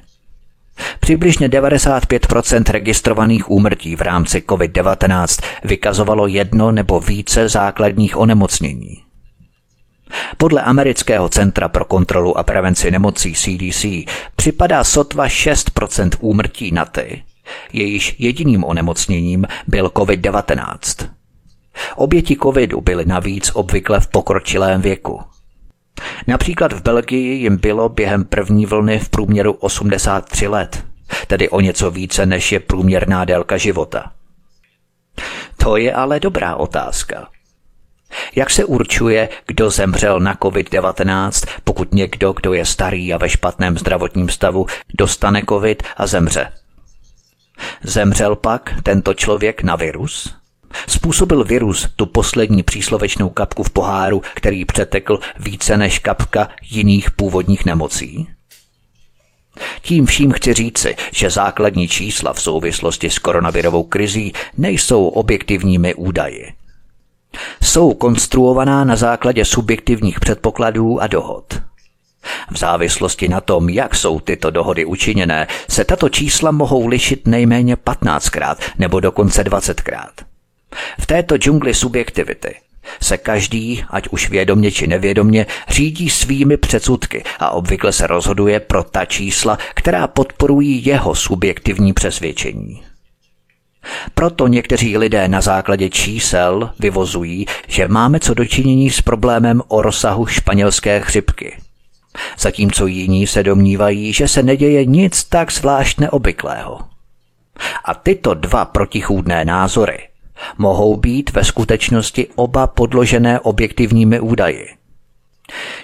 Přibližně 95% registrovaných úmrtí v rámci COVID-19 vykazovalo jedno nebo více základních onemocnění. Podle Amerického centra pro kontrolu a prevenci nemocí CDC připadá sotva 6% úmrtí na ty, jejíž jediným onemocněním byl COVID-19. Oběti covidu byly navíc obvykle v pokročilém věku. Například v Belgii jim bylo během první vlny v průměru 83 let, tedy o něco více než je průměrná délka života. To je ale dobrá otázka. Jak se určuje, kdo zemřel na COVID-19, pokud někdo, kdo je starý a ve špatném zdravotním stavu, dostane COVID a zemře? Zemřel pak tento člověk na virus? Způsobil virus tu poslední příslovečnou kapku v poháru, který přetekl více než kapka jiných původních nemocí? Tím vším chci říci, že základní čísla v souvislosti s koronavirovou krizí nejsou objektivními údaji. Jsou konstruovaná na základě subjektivních předpokladů a dohod. V závislosti na tom, jak jsou tyto dohody učiněné, se tato čísla mohou lišit nejméně 15krát nebo dokonce 20krát. V této džungli subjektivity se každý, ať už vědomně či nevědomně, řídí svými předsudky a obvykle se rozhoduje pro ta čísla, která podporují jeho subjektivní přesvědčení. Proto někteří lidé na základě čísel vyvozují, že máme co dočinění s problémem o rozsahu španělské chřipky. Zatímco jiní se domnívají, že se neděje nic tak zvlášť neobvyklého. A tyto dva protichůdné názory mohou být ve skutečnosti oba podložené objektivními údaji.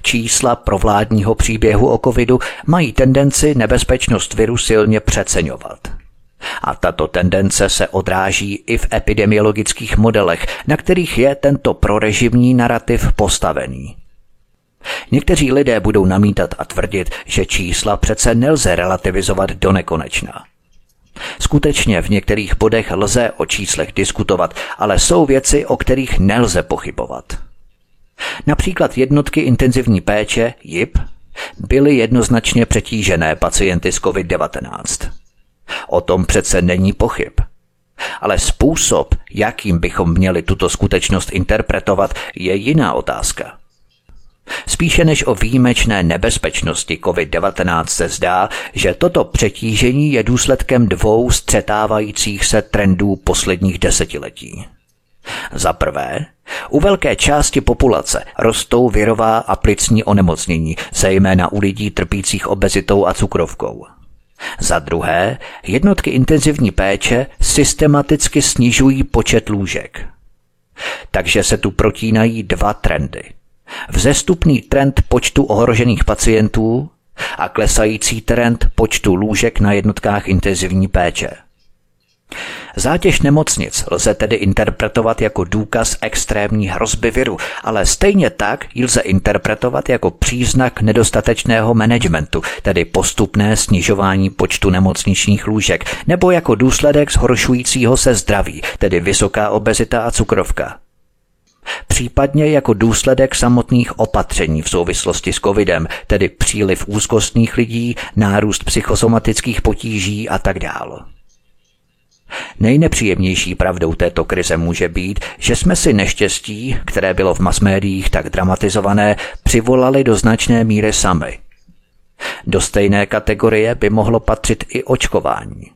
Čísla provládního příběhu o covidu mají tendenci nebezpečnost viru silně přeceňovat. A tato tendence se odráží i v epidemiologických modelech, na kterých je tento prorežimní narrativ postavený. Někteří lidé budou namítat a tvrdit, že čísla přece nelze relativizovat do nekonečna. Skutečně v některých bodech lze o číslech diskutovat, ale jsou věci, o kterých nelze pochybovat. Například jednotky intenzivní péče, JIP, byly jednoznačně přetížené pacienty s COVID-19. O tom přece není pochyb. Ale způsob, jakým bychom měli tuto skutečnost interpretovat, je jiná otázka. Spíše než o výjimečné nebezpečnosti COVID-19 se zdá, že toto přetížení je důsledkem dvou střetávajících se trendů posledních desetiletí. Za prvé, u velké části populace rostou virová a plicní onemocnění, zejména u lidí trpících obezitou a cukrovkou. Za druhé, jednotky intenzivní péče systematicky snižují počet lůžek. Takže se tu protínají dva trendy – vzestupný trend počtu ohrožených pacientů a klesající trend počtu lůžek na jednotkách intenzivní péče. Zátěž nemocnic lze tedy interpretovat jako důkaz extrémní hrozby viru, ale stejně tak ji lze interpretovat jako příznak nedostatečného managementu, tedy postupné snižování počtu nemocničních lůžek, nebo jako důsledek zhoršujícího se zdraví, tedy vysoká obezita a cukrovka. Případně jako důsledek samotných opatření v souvislosti s covidem, tedy příliv úzkostných lidí, nárůst psychosomatických potíží a tak dále. Nejnepříjemnější pravdou této krize může být, že jsme si neštěstí, které bylo v masmédiích tak dramatizované, přivolali do značné míry sami. Do stejné kategorie by mohlo patřit i očkování.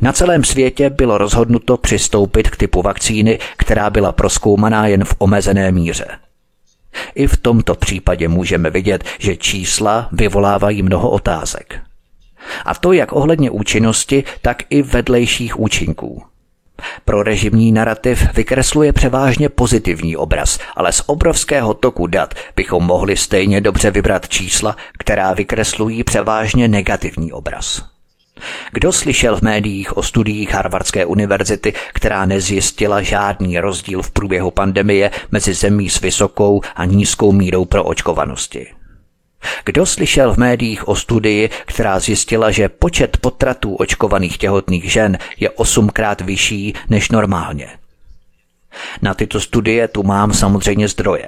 Na celém světě bylo rozhodnuto přistoupit k typu vakcíny, která byla proskoumaná jen v omezené míře. I v tomto případě můžeme vidět, že čísla vyvolávají mnoho otázek. A to jak ohledně účinnosti, tak i vedlejších účinků. Pro režimní narrativ vykresluje převážně pozitivní obraz, ale z obrovského toku dat bychom mohli stejně dobře vybrat čísla, která vykreslují převážně negativní obraz. Kdo slyšel v médiích o studiích Harvardské univerzity, která nezjistila žádný rozdíl v průběhu pandemie mezi zemí s vysokou a nízkou mírou proočkovanosti? Kdo slyšel v médiích o studii, která zjistila, že počet potratů očkovaných těhotných žen je osmkrát vyšší než normálně? Na tyto studie tu mám samozřejmě zdroje.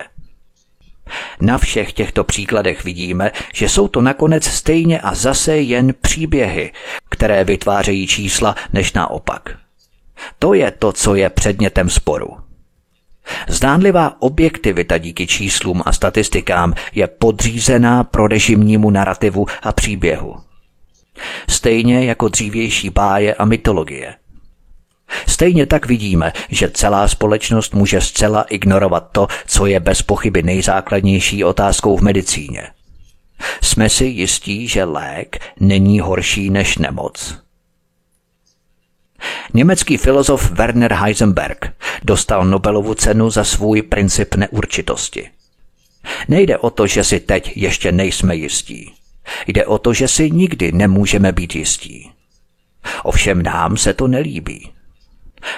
Na všech těchto příkladech vidíme, že jsou to nakonec stejně a zase jen příběhy, které vytvářejí čísla než naopak. To je to, co je předmětem sporu. Zdánlivá objektivita díky číslům a statistikám je podřízená pro režimnímu narrativu a příběhu. Stejně jako dřívější báje a mytologie. Stejně tak vidíme, že celá společnost může zcela ignorovat to, co je bez pochyby nejzákladnější otázkou v medicíně. Jsme si jistí, že lék není horší než nemoc. Německý filozof Werner Heisenberg dostal Nobelovu cenu za svůj princip neurčitosti. Nejde o to, že si teď ještě nejsme jistí. Jde o to, že si nikdy nemůžeme být jistí. Ovšem nám se to nelíbí.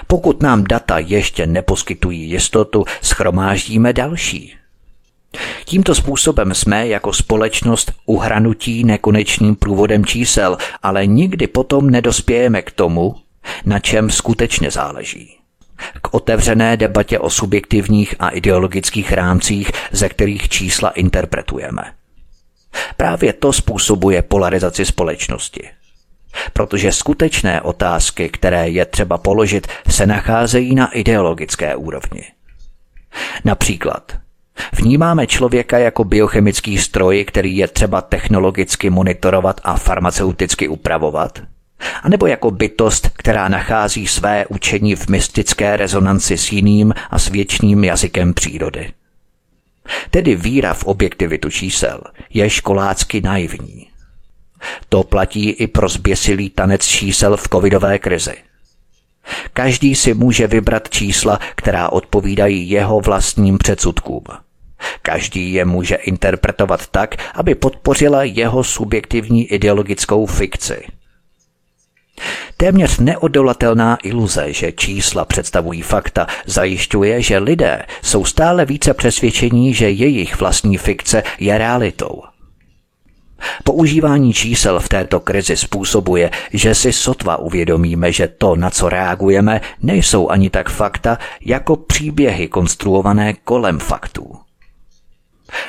Pokud nám data ještě neposkytují jistotu, schromáždíme další. Tímto způsobem jsme jako společnost uhranutí nekonečným průvodem čísel, ale nikdy potom nedospějeme k tomu, na čem skutečně záleží. K otevřené debatě o subjektivních a ideologických rámcích, ze kterých čísla interpretujeme. Právě to způsobuje polarizaci společnosti. Protože skutečné otázky, které je třeba položit, se nacházejí na ideologické úrovni. Například, vnímáme člověka jako biochemický stroj, který je třeba technologicky monitorovat a farmaceuticky upravovat – anebo jako bytost, která nachází své učení v mystické rezonanci s jiným a s věčným jazykem přírody. Tedy víra v objektivitu čísel je školácky naivní. To platí i pro zběsilý tanec čísel v covidové krizi. Každý si může vybrat čísla, která odpovídají jeho vlastním předsudkům. Každý je může interpretovat tak, aby podpořila jeho subjektivní ideologickou fikci – Téměř neodolatelná iluze, že čísla představují fakta, zajišťuje, že lidé jsou stále více přesvědčení, že jejich vlastní fikce je realitou. Používání čísel v této krizi způsobuje, že si sotva uvědomíme, že to, na co reagujeme, nejsou ani tak fakta, jako příběhy konstruované kolem faktů.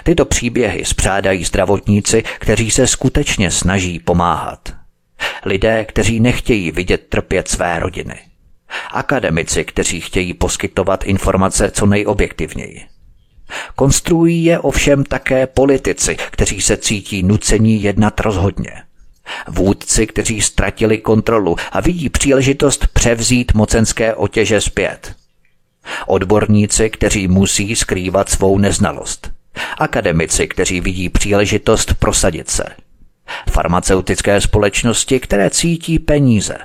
Tyto příběhy spřádají zdravotníci, kteří se skutečně snaží pomáhat. Lidé, kteří nechtějí vidět trpět své rodiny. Akademici, kteří chtějí poskytovat informace co nejobjektivněji. Konstruují je ovšem také politici, kteří se cítí nucení jednat rozhodně. Vůdci, kteří ztratili kontrolu a vidí příležitost převzít mocenské otěže zpět. Odborníci, kteří musí skrývat svou neznalost. Akademici, kteří vidí příležitost prosadit se – farmaceutické společnosti, které cítí peníze,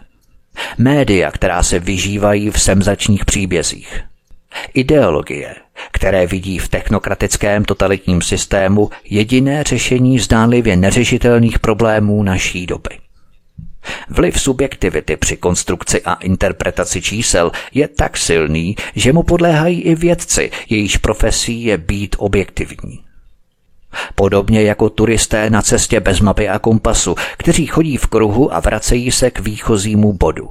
média, která se vyžívají v semzačních příbězích, ideologie, které vidí v technokratickém totalitním systému jediné řešení zdánlivě neřešitelných problémů naší doby. Vliv subjektivity při konstrukci a interpretaci čísel je tak silný, že mu podléhají i vědci, jejíž profesí je být objektivní. Podobně jako turisté na cestě bez mapy a kompasu, kteří chodí v kruhu a vracejí se k výchozímu bodu,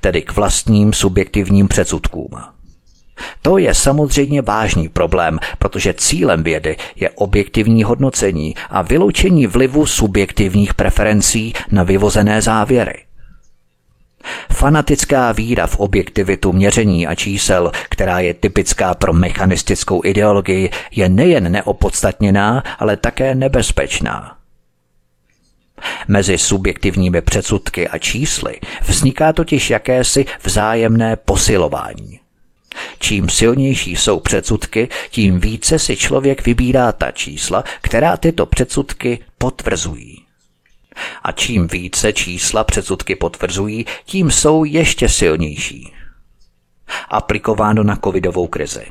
tedy k vlastním subjektivním předsudkům. To je samozřejmě vážný problém, protože cílem vědy je objektivní hodnocení a vyloučení vlivu subjektivních preferencí na vyvozené závěry. Fanatická víra v objektivitu měření a čísel, která je typická pro mechanistickou ideologii, je nejen neopodstatněná, ale také nebezpečná. Mezi subjektivními předsudky a čísly vzniká totiž jakési vzájemné posilování. Čím silnější jsou předsudky, tím více si člověk vybírá ta čísla, která tyto předsudky potvrzují. A čím více čísla předsudky potvrzují, tím jsou ještě silnější. Aplikováno na covidovou krizi.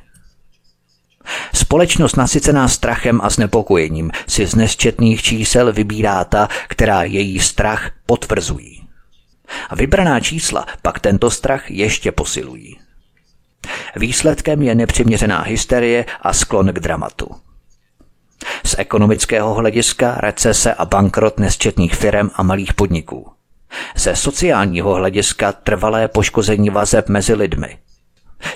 Společnost nasycená strachem a znepokojením si z nesčetných čísel vybírá ta, která její strach potvrzují. A vybraná čísla pak tento strach ještě posilují. Výsledkem je nepřiměřená hysterie a sklon k dramatu. Z ekonomického hlediska recese a bankrot nesčetných firm a malých podniků. Ze sociálního hlediska trvalé poškození vazeb mezi lidmi.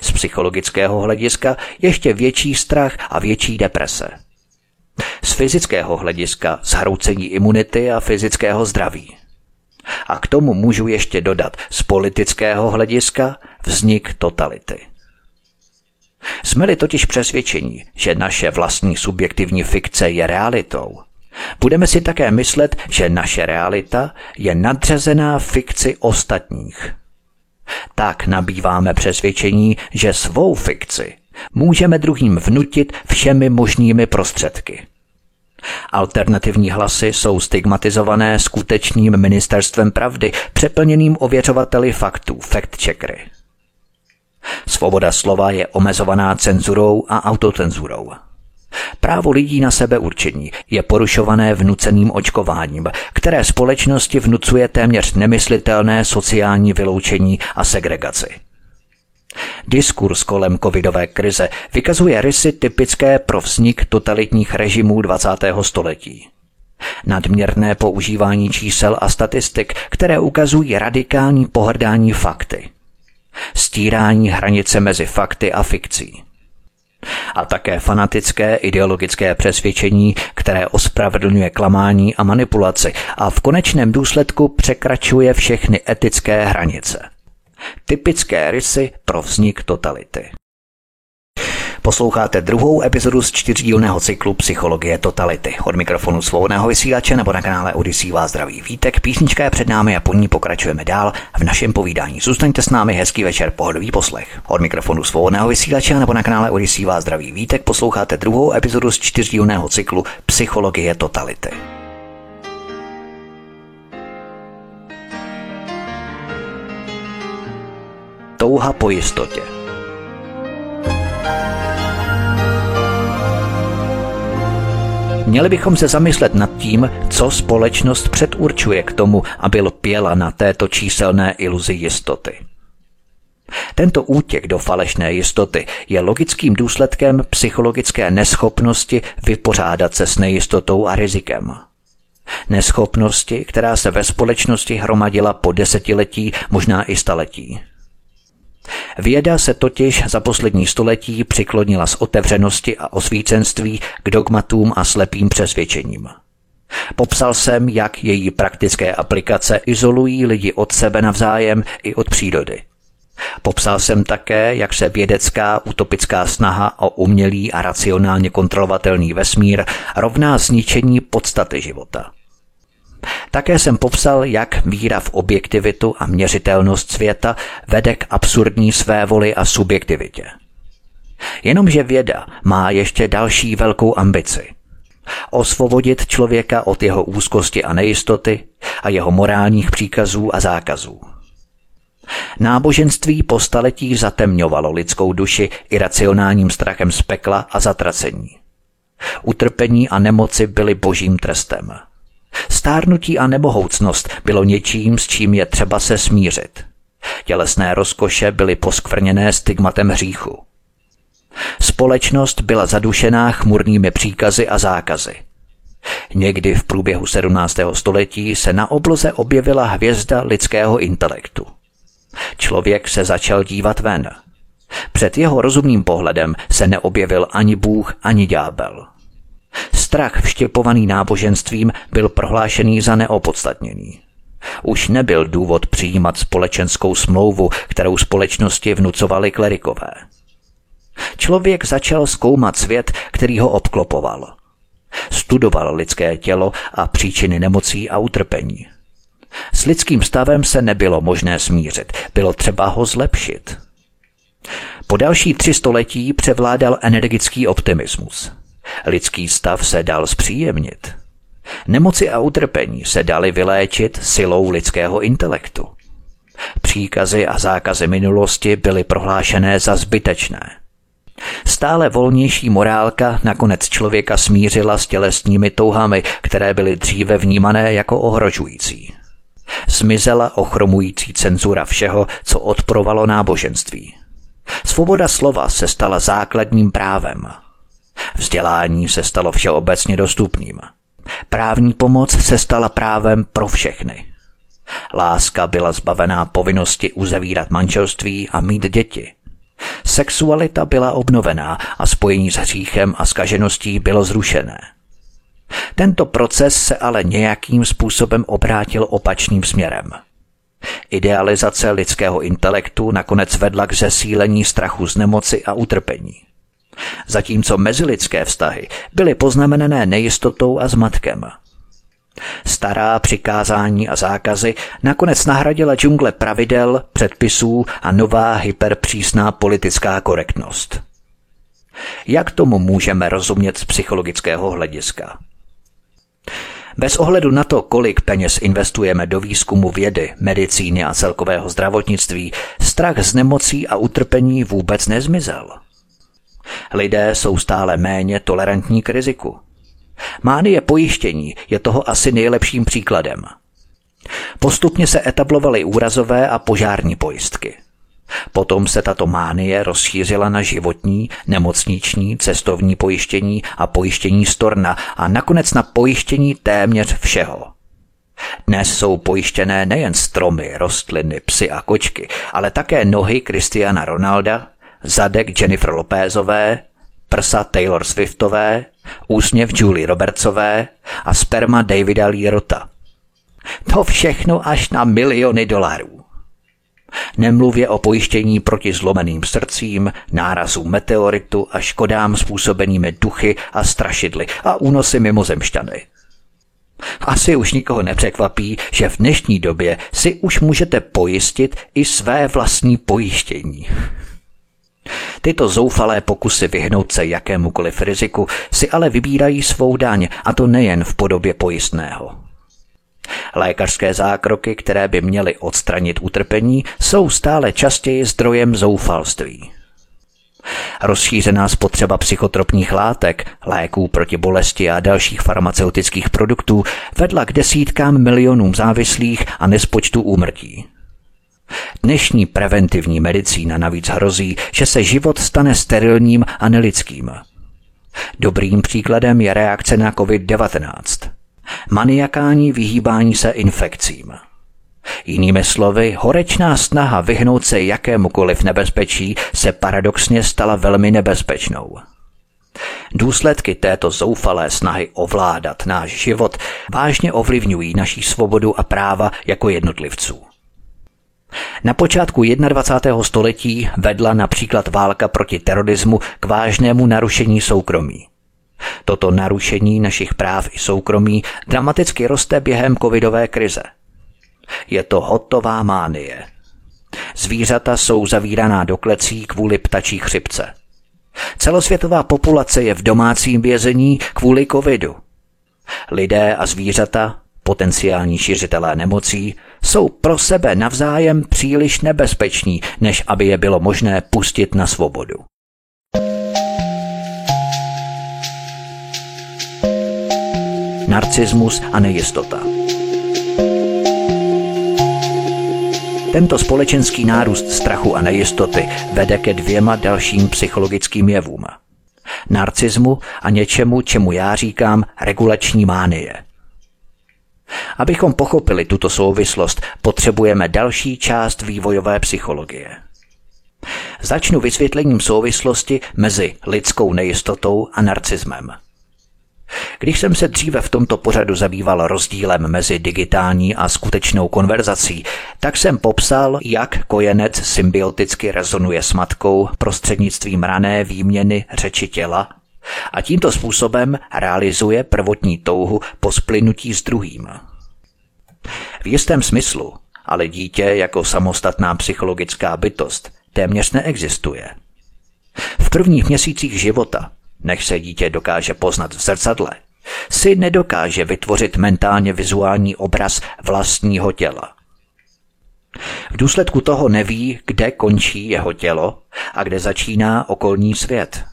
Z psychologického hlediska ještě větší strach a větší deprese. Z fyzického hlediska zhroucení imunity a fyzického zdraví. A k tomu můžu ještě dodat z politického hlediska vznik totality. Jsme-li totiž přesvědčení, že naše vlastní subjektivní fikce je realitou, budeme si také myslet, že naše realita je nadřazená fikci ostatních. Tak nabýváme přesvědčení, že svou fikci můžeme druhým vnutit všemi možnými prostředky. Alternativní hlasy jsou stigmatizované skutečným ministerstvem pravdy, přeplněným ověřovateli faktů, fact-checkery. Svoboda slova je omezovaná cenzurou a autocenzurou. Právo lidí na sebe určení je porušované vnuceným očkováním, které společnosti vnucuje téměř nemyslitelné sociální vyloučení a segregaci. Diskurs kolem covidové krize vykazuje rysy typické pro vznik totalitních režimů 20. století. Nadměrné používání čísel a statistik, které ukazují radikální pohrdání fakty – stírání hranice mezi fakty a fikcí. A také fanatické ideologické přesvědčení, které ospravedlňuje klamání a manipulaci a v konečném důsledku překračuje všechny etické hranice. Typické rysy pro vznik totality. Posloucháte druhou epizodu z čtyřdílného cyklu Psychologie totality. Od mikrofonu svobodného vysílače nebo na kanále Odisí vás zdraví vítek. Písnička je před námi a po ní pokračujeme dál v našem povídání. Zůstaňte s námi, hezký večer, pohodový poslech. Od mikrofonu svobodného vysílače nebo na kanále Odisí vás zdraví vítek. Posloucháte druhou epizodu z čtyřdílného cyklu Psychologie totality. Touha po jistotě. Měli bychom se zamyslet nad tím, co společnost předurčuje k tomu, aby lpěla na této číselné iluzi jistoty. Tento útěk do falešné jistoty je logickým důsledkem psychologické neschopnosti vypořádat se s nejistotou a rizikem. Neschopnosti, která se ve společnosti hromadila po desetiletí, možná i staletí. Věda se totiž za poslední století přiklonila z otevřenosti a osvícenství k dogmatům a slepým přesvědčením. Popsal jsem, jak její praktické aplikace izolují lidi od sebe navzájem i od přírody. Popsal jsem také, jak se vědecká utopická snaha o umělý a racionálně kontrolovatelný vesmír rovná zničení podstaty života. Také jsem popsal, jak víra v objektivitu a měřitelnost světa vede k absurdní své voli a subjektivitě. Jenomže věda má ještě další velkou ambici. Osvobodit člověka od jeho úzkosti a nejistoty a jeho morálních příkazů a zákazů. Náboženství po staletí zatemňovalo lidskou duši iracionálním strachem z pekla a zatracení. Utrpení a nemoci byly božím trestem – Stárnutí a nemohoucnost bylo něčím, s čím je třeba se smířit. Tělesné rozkoše byly poskvrněné stigmatem hříchu. Společnost byla zadušená chmurnými příkazy a zákazy. Někdy v průběhu 17. století se na obloze objevila hvězda lidského intelektu. Člověk se začal dívat ven. Před jeho rozumným pohledem se neobjevil ani Bůh, ani ďábel. Strach vštěpovaný náboženstvím byl prohlášený za neopodstatněný. Už nebyl důvod přijímat společenskou smlouvu, kterou společnosti vnucovali klerikové. Člověk začal zkoumat svět, který ho obklopoval. Studoval lidské tělo a příčiny nemocí a utrpení. S lidským stavem se nebylo možné smířit, bylo třeba ho zlepšit. Po další tři století převládal energický optimismus. Lidský stav se dal zpříjemnit. Nemoci a utrpení se daly vyléčit silou lidského intelektu. Příkazy a zákazy minulosti byly prohlášené za zbytečné. Stále volnější morálka nakonec člověka smířila s tělesními touhami, které byly dříve vnímané jako ohrožující. Zmizela ochromující cenzura všeho, co odporovalo náboženství. Svoboda slova se stala základním právem. Vzdělání se stalo všeobecně dostupným. Právní pomoc se stala právem pro všechny. Láska byla zbavená povinnosti uzavírat manželství a mít děti. Sexualita byla obnovená a spojení s hříchem a skažeností bylo zrušené. Tento proces se ale nějakým způsobem obrátil opačným směrem. Idealizace lidského intelektu nakonec vedla k zesílení strachu z nemoci a utrpení. Zatímco mezilidské vztahy byly poznamenané nejistotou a zmatkem. Stará přikázání a zákazy nakonec nahradila džungle pravidel, předpisů a nová hyperpřísná politická korektnost. Jak tomu můžeme rozumět z psychologického hlediska? Bez ohledu na to, kolik peněz investujeme do výzkumu vědy, medicíny a celkového zdravotnictví, strach z nemocí a utrpení vůbec nezmizel. Lidé jsou stále méně tolerantní k riziku. Mánie pojištění je toho asi nejlepším příkladem. Postupně se etablovaly úrazové a požární pojistky – Potom se tato mánie rozšířila na životní, nemocniční, cestovní pojištění a pojištění storna a nakonec na pojištění téměř všeho. Dnes jsou pojištěné nejen stromy, rostliny, psy a kočky, ale také nohy Kristiana Ronalda, zadek Jennifer Lopézové, prsa Taylor Swiftové, úsměv Julie Robertsové a sperma Davida Lierota. To všechno až na miliony dolarů. Nemluvě o pojištění proti zlomeným srdcím, nárazu meteoritu a škodám způsobenými duchy a strašidly a únosy mimozemšťany. Asi už nikoho nepřekvapí, že v dnešní době si už můžete pojistit i své vlastní pojištění. Tyto zoufalé pokusy vyhnout se jakémukoliv riziku si ale vybírají svou daň, a to nejen v podobě pojistného. Lékařské zákroky, které by měly odstranit utrpení, jsou stále častěji zdrojem zoufalství. Rozšířená spotřeba psychotropních látek, léků proti bolesti a dalších farmaceutických produktů vedla k desítkám milionům závislých a nespočtu úmrtí. Dnešní preventivní medicína navíc hrozí, že se život stane sterilním a nelidským. Dobrým příkladem je reakce na COVID-19 maniakální vyhýbání se infekcím. Jinými slovy, horečná snaha vyhnout se jakémukoliv nebezpečí se paradoxně stala velmi nebezpečnou. Důsledky této zoufalé snahy ovládat náš život vážně ovlivňují naší svobodu a práva jako jednotlivců. Na počátku 21. století vedla například válka proti terorismu k vážnému narušení soukromí. Toto narušení našich práv i soukromí dramaticky roste během covidové krize. Je to hotová mánie. Zvířata jsou zavíraná do klecí kvůli ptačí chřipce. Celosvětová populace je v domácím vězení kvůli covidu. Lidé a zvířata, potenciální šiřitelé nemocí, jsou pro sebe navzájem příliš nebezpeční, než aby je bylo možné pustit na svobodu. narcismus a nejistota. Tento společenský nárůst strachu a nejistoty vede ke dvěma dalším psychologickým jevům. Narcismu a něčemu, čemu já říkám regulační mánie. Abychom pochopili tuto souvislost, potřebujeme další část vývojové psychologie. Začnu vysvětlením souvislosti mezi lidskou nejistotou a narcismem. Když jsem se dříve v tomto pořadu zabýval rozdílem mezi digitální a skutečnou konverzací, tak jsem popsal, jak kojenec symbioticky rezonuje s matkou prostřednictvím rané výměny řeči těla a tímto způsobem realizuje prvotní touhu po splynutí s druhým. V jistém smyslu ale dítě jako samostatná psychologická bytost téměř neexistuje. V prvních měsících života, než se dítě dokáže poznat v zrcadle, si nedokáže vytvořit mentálně vizuální obraz vlastního těla. V důsledku toho neví, kde končí jeho tělo a kde začíná okolní svět.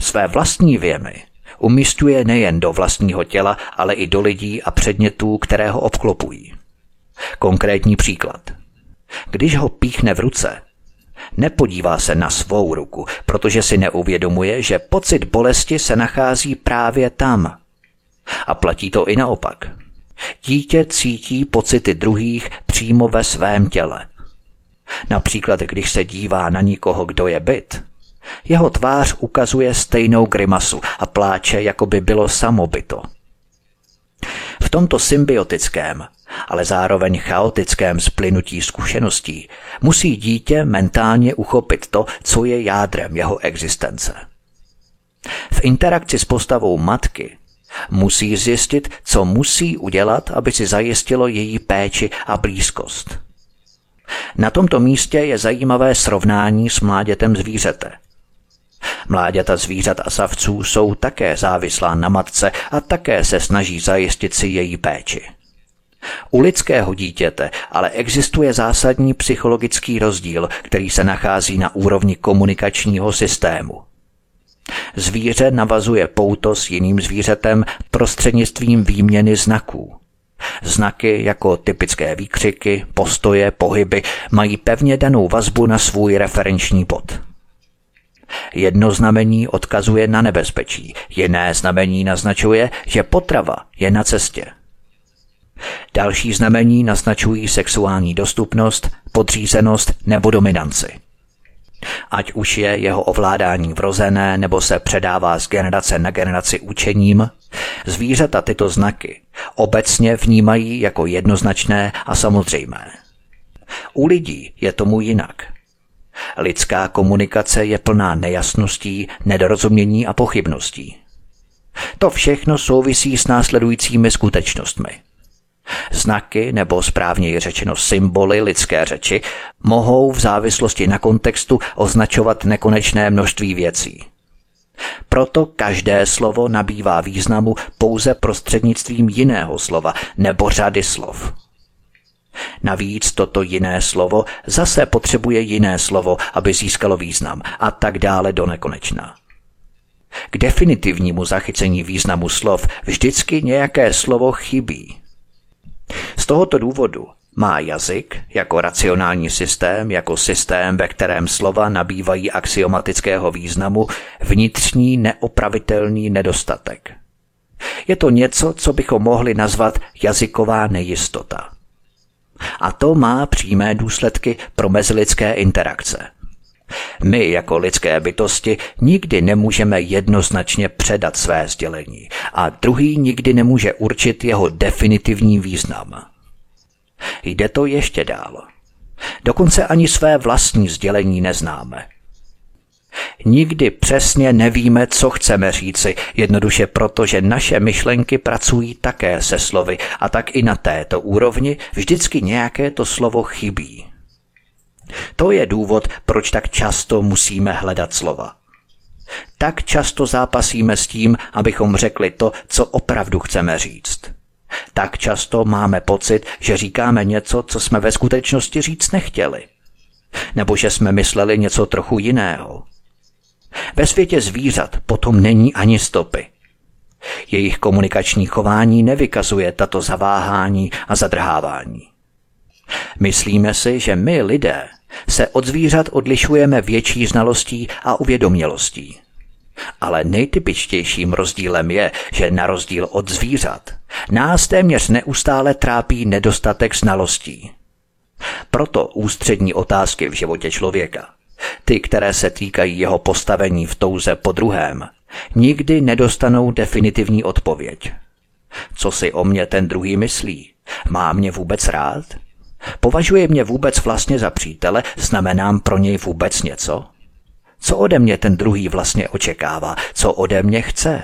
Své vlastní věmy umístuje nejen do vlastního těla, ale i do lidí a předmětů, které ho obklopují. Konkrétní příklad. Když ho píchne v ruce, nepodívá se na svou ruku, protože si neuvědomuje, že pocit bolesti se nachází právě tam. A platí to i naopak. Dítě cítí pocity druhých přímo ve svém těle. Například, když se dívá na nikoho, kdo je byt, jeho tvář ukazuje stejnou grimasu a pláče, jako by bylo samobyto. V tomto symbiotickém, ale zároveň chaotickém splynutí zkušeností musí dítě mentálně uchopit to, co je jádrem jeho existence. V interakci s postavou matky musí zjistit, co musí udělat, aby si zajistilo její péči a blízkost. Na tomto místě je zajímavé srovnání s mládětem zvířete – Mláďata zvířat a savců jsou také závislá na matce a také se snaží zajistit si její péči. U lidského dítěte ale existuje zásadní psychologický rozdíl, který se nachází na úrovni komunikačního systému. Zvíře navazuje pouto s jiným zvířetem prostřednictvím výměny znaků. Znaky jako typické výkřiky, postoje, pohyby mají pevně danou vazbu na svůj referenční bod. Jedno znamení odkazuje na nebezpečí, jiné znamení naznačuje, že potrava je na cestě. Další znamení naznačují sexuální dostupnost, podřízenost nebo dominanci. Ať už je jeho ovládání vrozené nebo se předává z generace na generaci učením, zvířata tyto znaky obecně vnímají jako jednoznačné a samozřejmé. U lidí je tomu jinak – Lidská komunikace je plná nejasností, nedorozumění a pochybností. To všechno souvisí s následujícími skutečnostmi. Znaky, nebo správněji řečeno symboly lidské řeči, mohou v závislosti na kontextu označovat nekonečné množství věcí. Proto každé slovo nabývá významu pouze prostřednictvím jiného slova nebo řady slov. Navíc toto jiné slovo zase potřebuje jiné slovo, aby získalo význam a tak dále do nekonečna. K definitivnímu zachycení významu slov vždycky nějaké slovo chybí. Z tohoto důvodu má jazyk jako racionální systém, jako systém, ve kterém slova nabývají axiomatického významu, vnitřní neopravitelný nedostatek. Je to něco, co bychom mohli nazvat jazyková nejistota. A to má přímé důsledky pro mezilidské interakce. My jako lidské bytosti nikdy nemůžeme jednoznačně předat své sdělení a druhý nikdy nemůže určit jeho definitivní význam. Jde to ještě dál. Dokonce ani své vlastní sdělení neznáme. Nikdy přesně nevíme, co chceme říci, jednoduše proto, že naše myšlenky pracují také se slovy a tak i na této úrovni vždycky nějaké to slovo chybí. To je důvod, proč tak často musíme hledat slova. Tak často zápasíme s tím, abychom řekli to, co opravdu chceme říct. Tak často máme pocit, že říkáme něco, co jsme ve skutečnosti říct nechtěli. Nebo že jsme mysleli něco trochu jiného. Ve světě zvířat potom není ani stopy. Jejich komunikační chování nevykazuje tato zaváhání a zadrhávání. Myslíme si, že my lidé se od zvířat odlišujeme větší znalostí a uvědomělostí. Ale nejtypičtějším rozdílem je, že na rozdíl od zvířat nás téměř neustále trápí nedostatek znalostí. Proto ústřední otázky v životě člověka ty, které se týkají jeho postavení v touze po druhém, nikdy nedostanou definitivní odpověď. Co si o mě ten druhý myslí? Má mě vůbec rád? Považuje mě vůbec vlastně za přítele? Znamenám pro něj vůbec něco? Co ode mě ten druhý vlastně očekává? Co ode mě chce?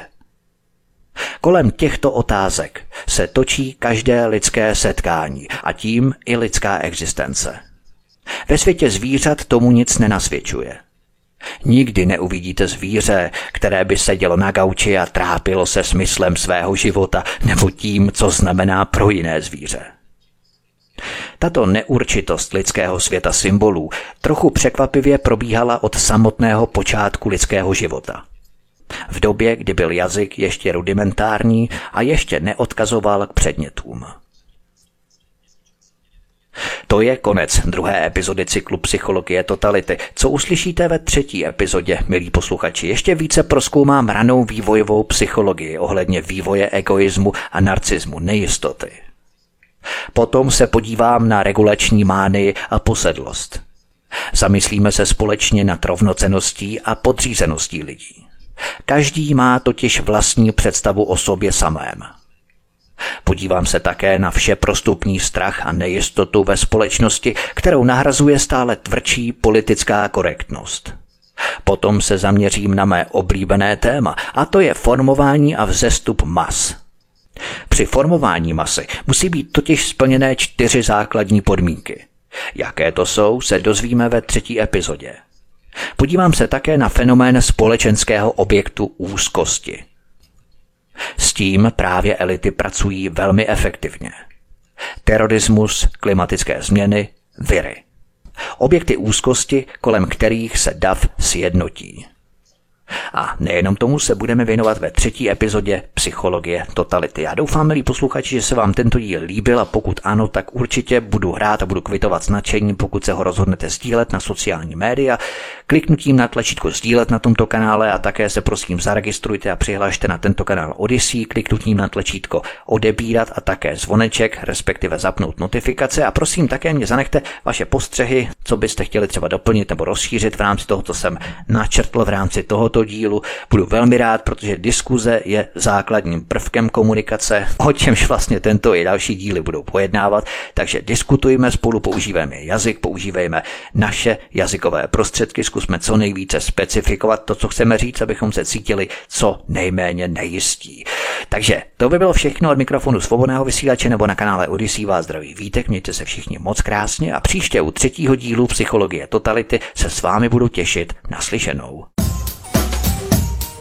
Kolem těchto otázek se točí každé lidské setkání a tím i lidská existence. Ve světě zvířat tomu nic nenasvědčuje. Nikdy neuvidíte zvíře, které by sedělo na gauči a trápilo se smyslem svého života nebo tím, co znamená pro jiné zvíře. Tato neurčitost lidského světa symbolů trochu překvapivě probíhala od samotného počátku lidského života. V době, kdy byl jazyk ještě rudimentární a ještě neodkazoval k předmětům. To je konec druhé epizody cyklu Psychologie totality. Co uslyšíte ve třetí epizodě, milí posluchači? Ještě více proskoumám ranou vývojovou psychologii ohledně vývoje egoismu a narcismu, nejistoty. Potom se podívám na regulační mány a posedlost. Zamyslíme se společně nad rovnoceností a podřízeností lidí. Každý má totiž vlastní představu o sobě samém. Podívám se také na vše prostupný strach a nejistotu ve společnosti, kterou nahrazuje stále tvrdší politická korektnost. Potom se zaměřím na mé oblíbené téma, a to je formování a vzestup mas. Při formování masy musí být totiž splněné čtyři základní podmínky. Jaké to jsou, se dozvíme ve třetí epizodě. Podívám se také na fenomén společenského objektu úzkosti. S tím právě elity pracují velmi efektivně. Terorismus, klimatické změny, viry. Objekty úzkosti, kolem kterých se dav sjednotí. A nejenom tomu se budeme věnovat ve třetí epizodě Psychologie totality. Já doufám, milí posluchači, že se vám tento díl líbil a pokud ano, tak určitě budu hrát a budu kvitovat značení, pokud se ho rozhodnete sdílet na sociální média, kliknutím na tlačítko sdílet na tomto kanále a také se prosím zaregistrujte a přihlašte na tento kanál Odyssey, kliknutím na tlačítko odebírat a také zvoneček, respektive zapnout notifikace. A prosím také mě zanechte vaše postřehy, co byste chtěli třeba doplnit nebo rozšířit v rámci toho, co jsem načrtl v rámci tohoto tohoto dílu. Budu velmi rád, protože diskuze je základním prvkem komunikace, o čemž vlastně tento i další díly budou pojednávat. Takže diskutujme spolu, používejme jazyk, používejme naše jazykové prostředky, zkusme co nejvíce specifikovat to, co chceme říct, abychom se cítili co nejméně nejistí. Takže to by bylo všechno od mikrofonu svobodného vysílače nebo na kanále Odyssey vás zdraví vítek, mějte se všichni moc krásně a příště u třetího dílu Psychologie totality se s vámi budu těšit naslyšenou.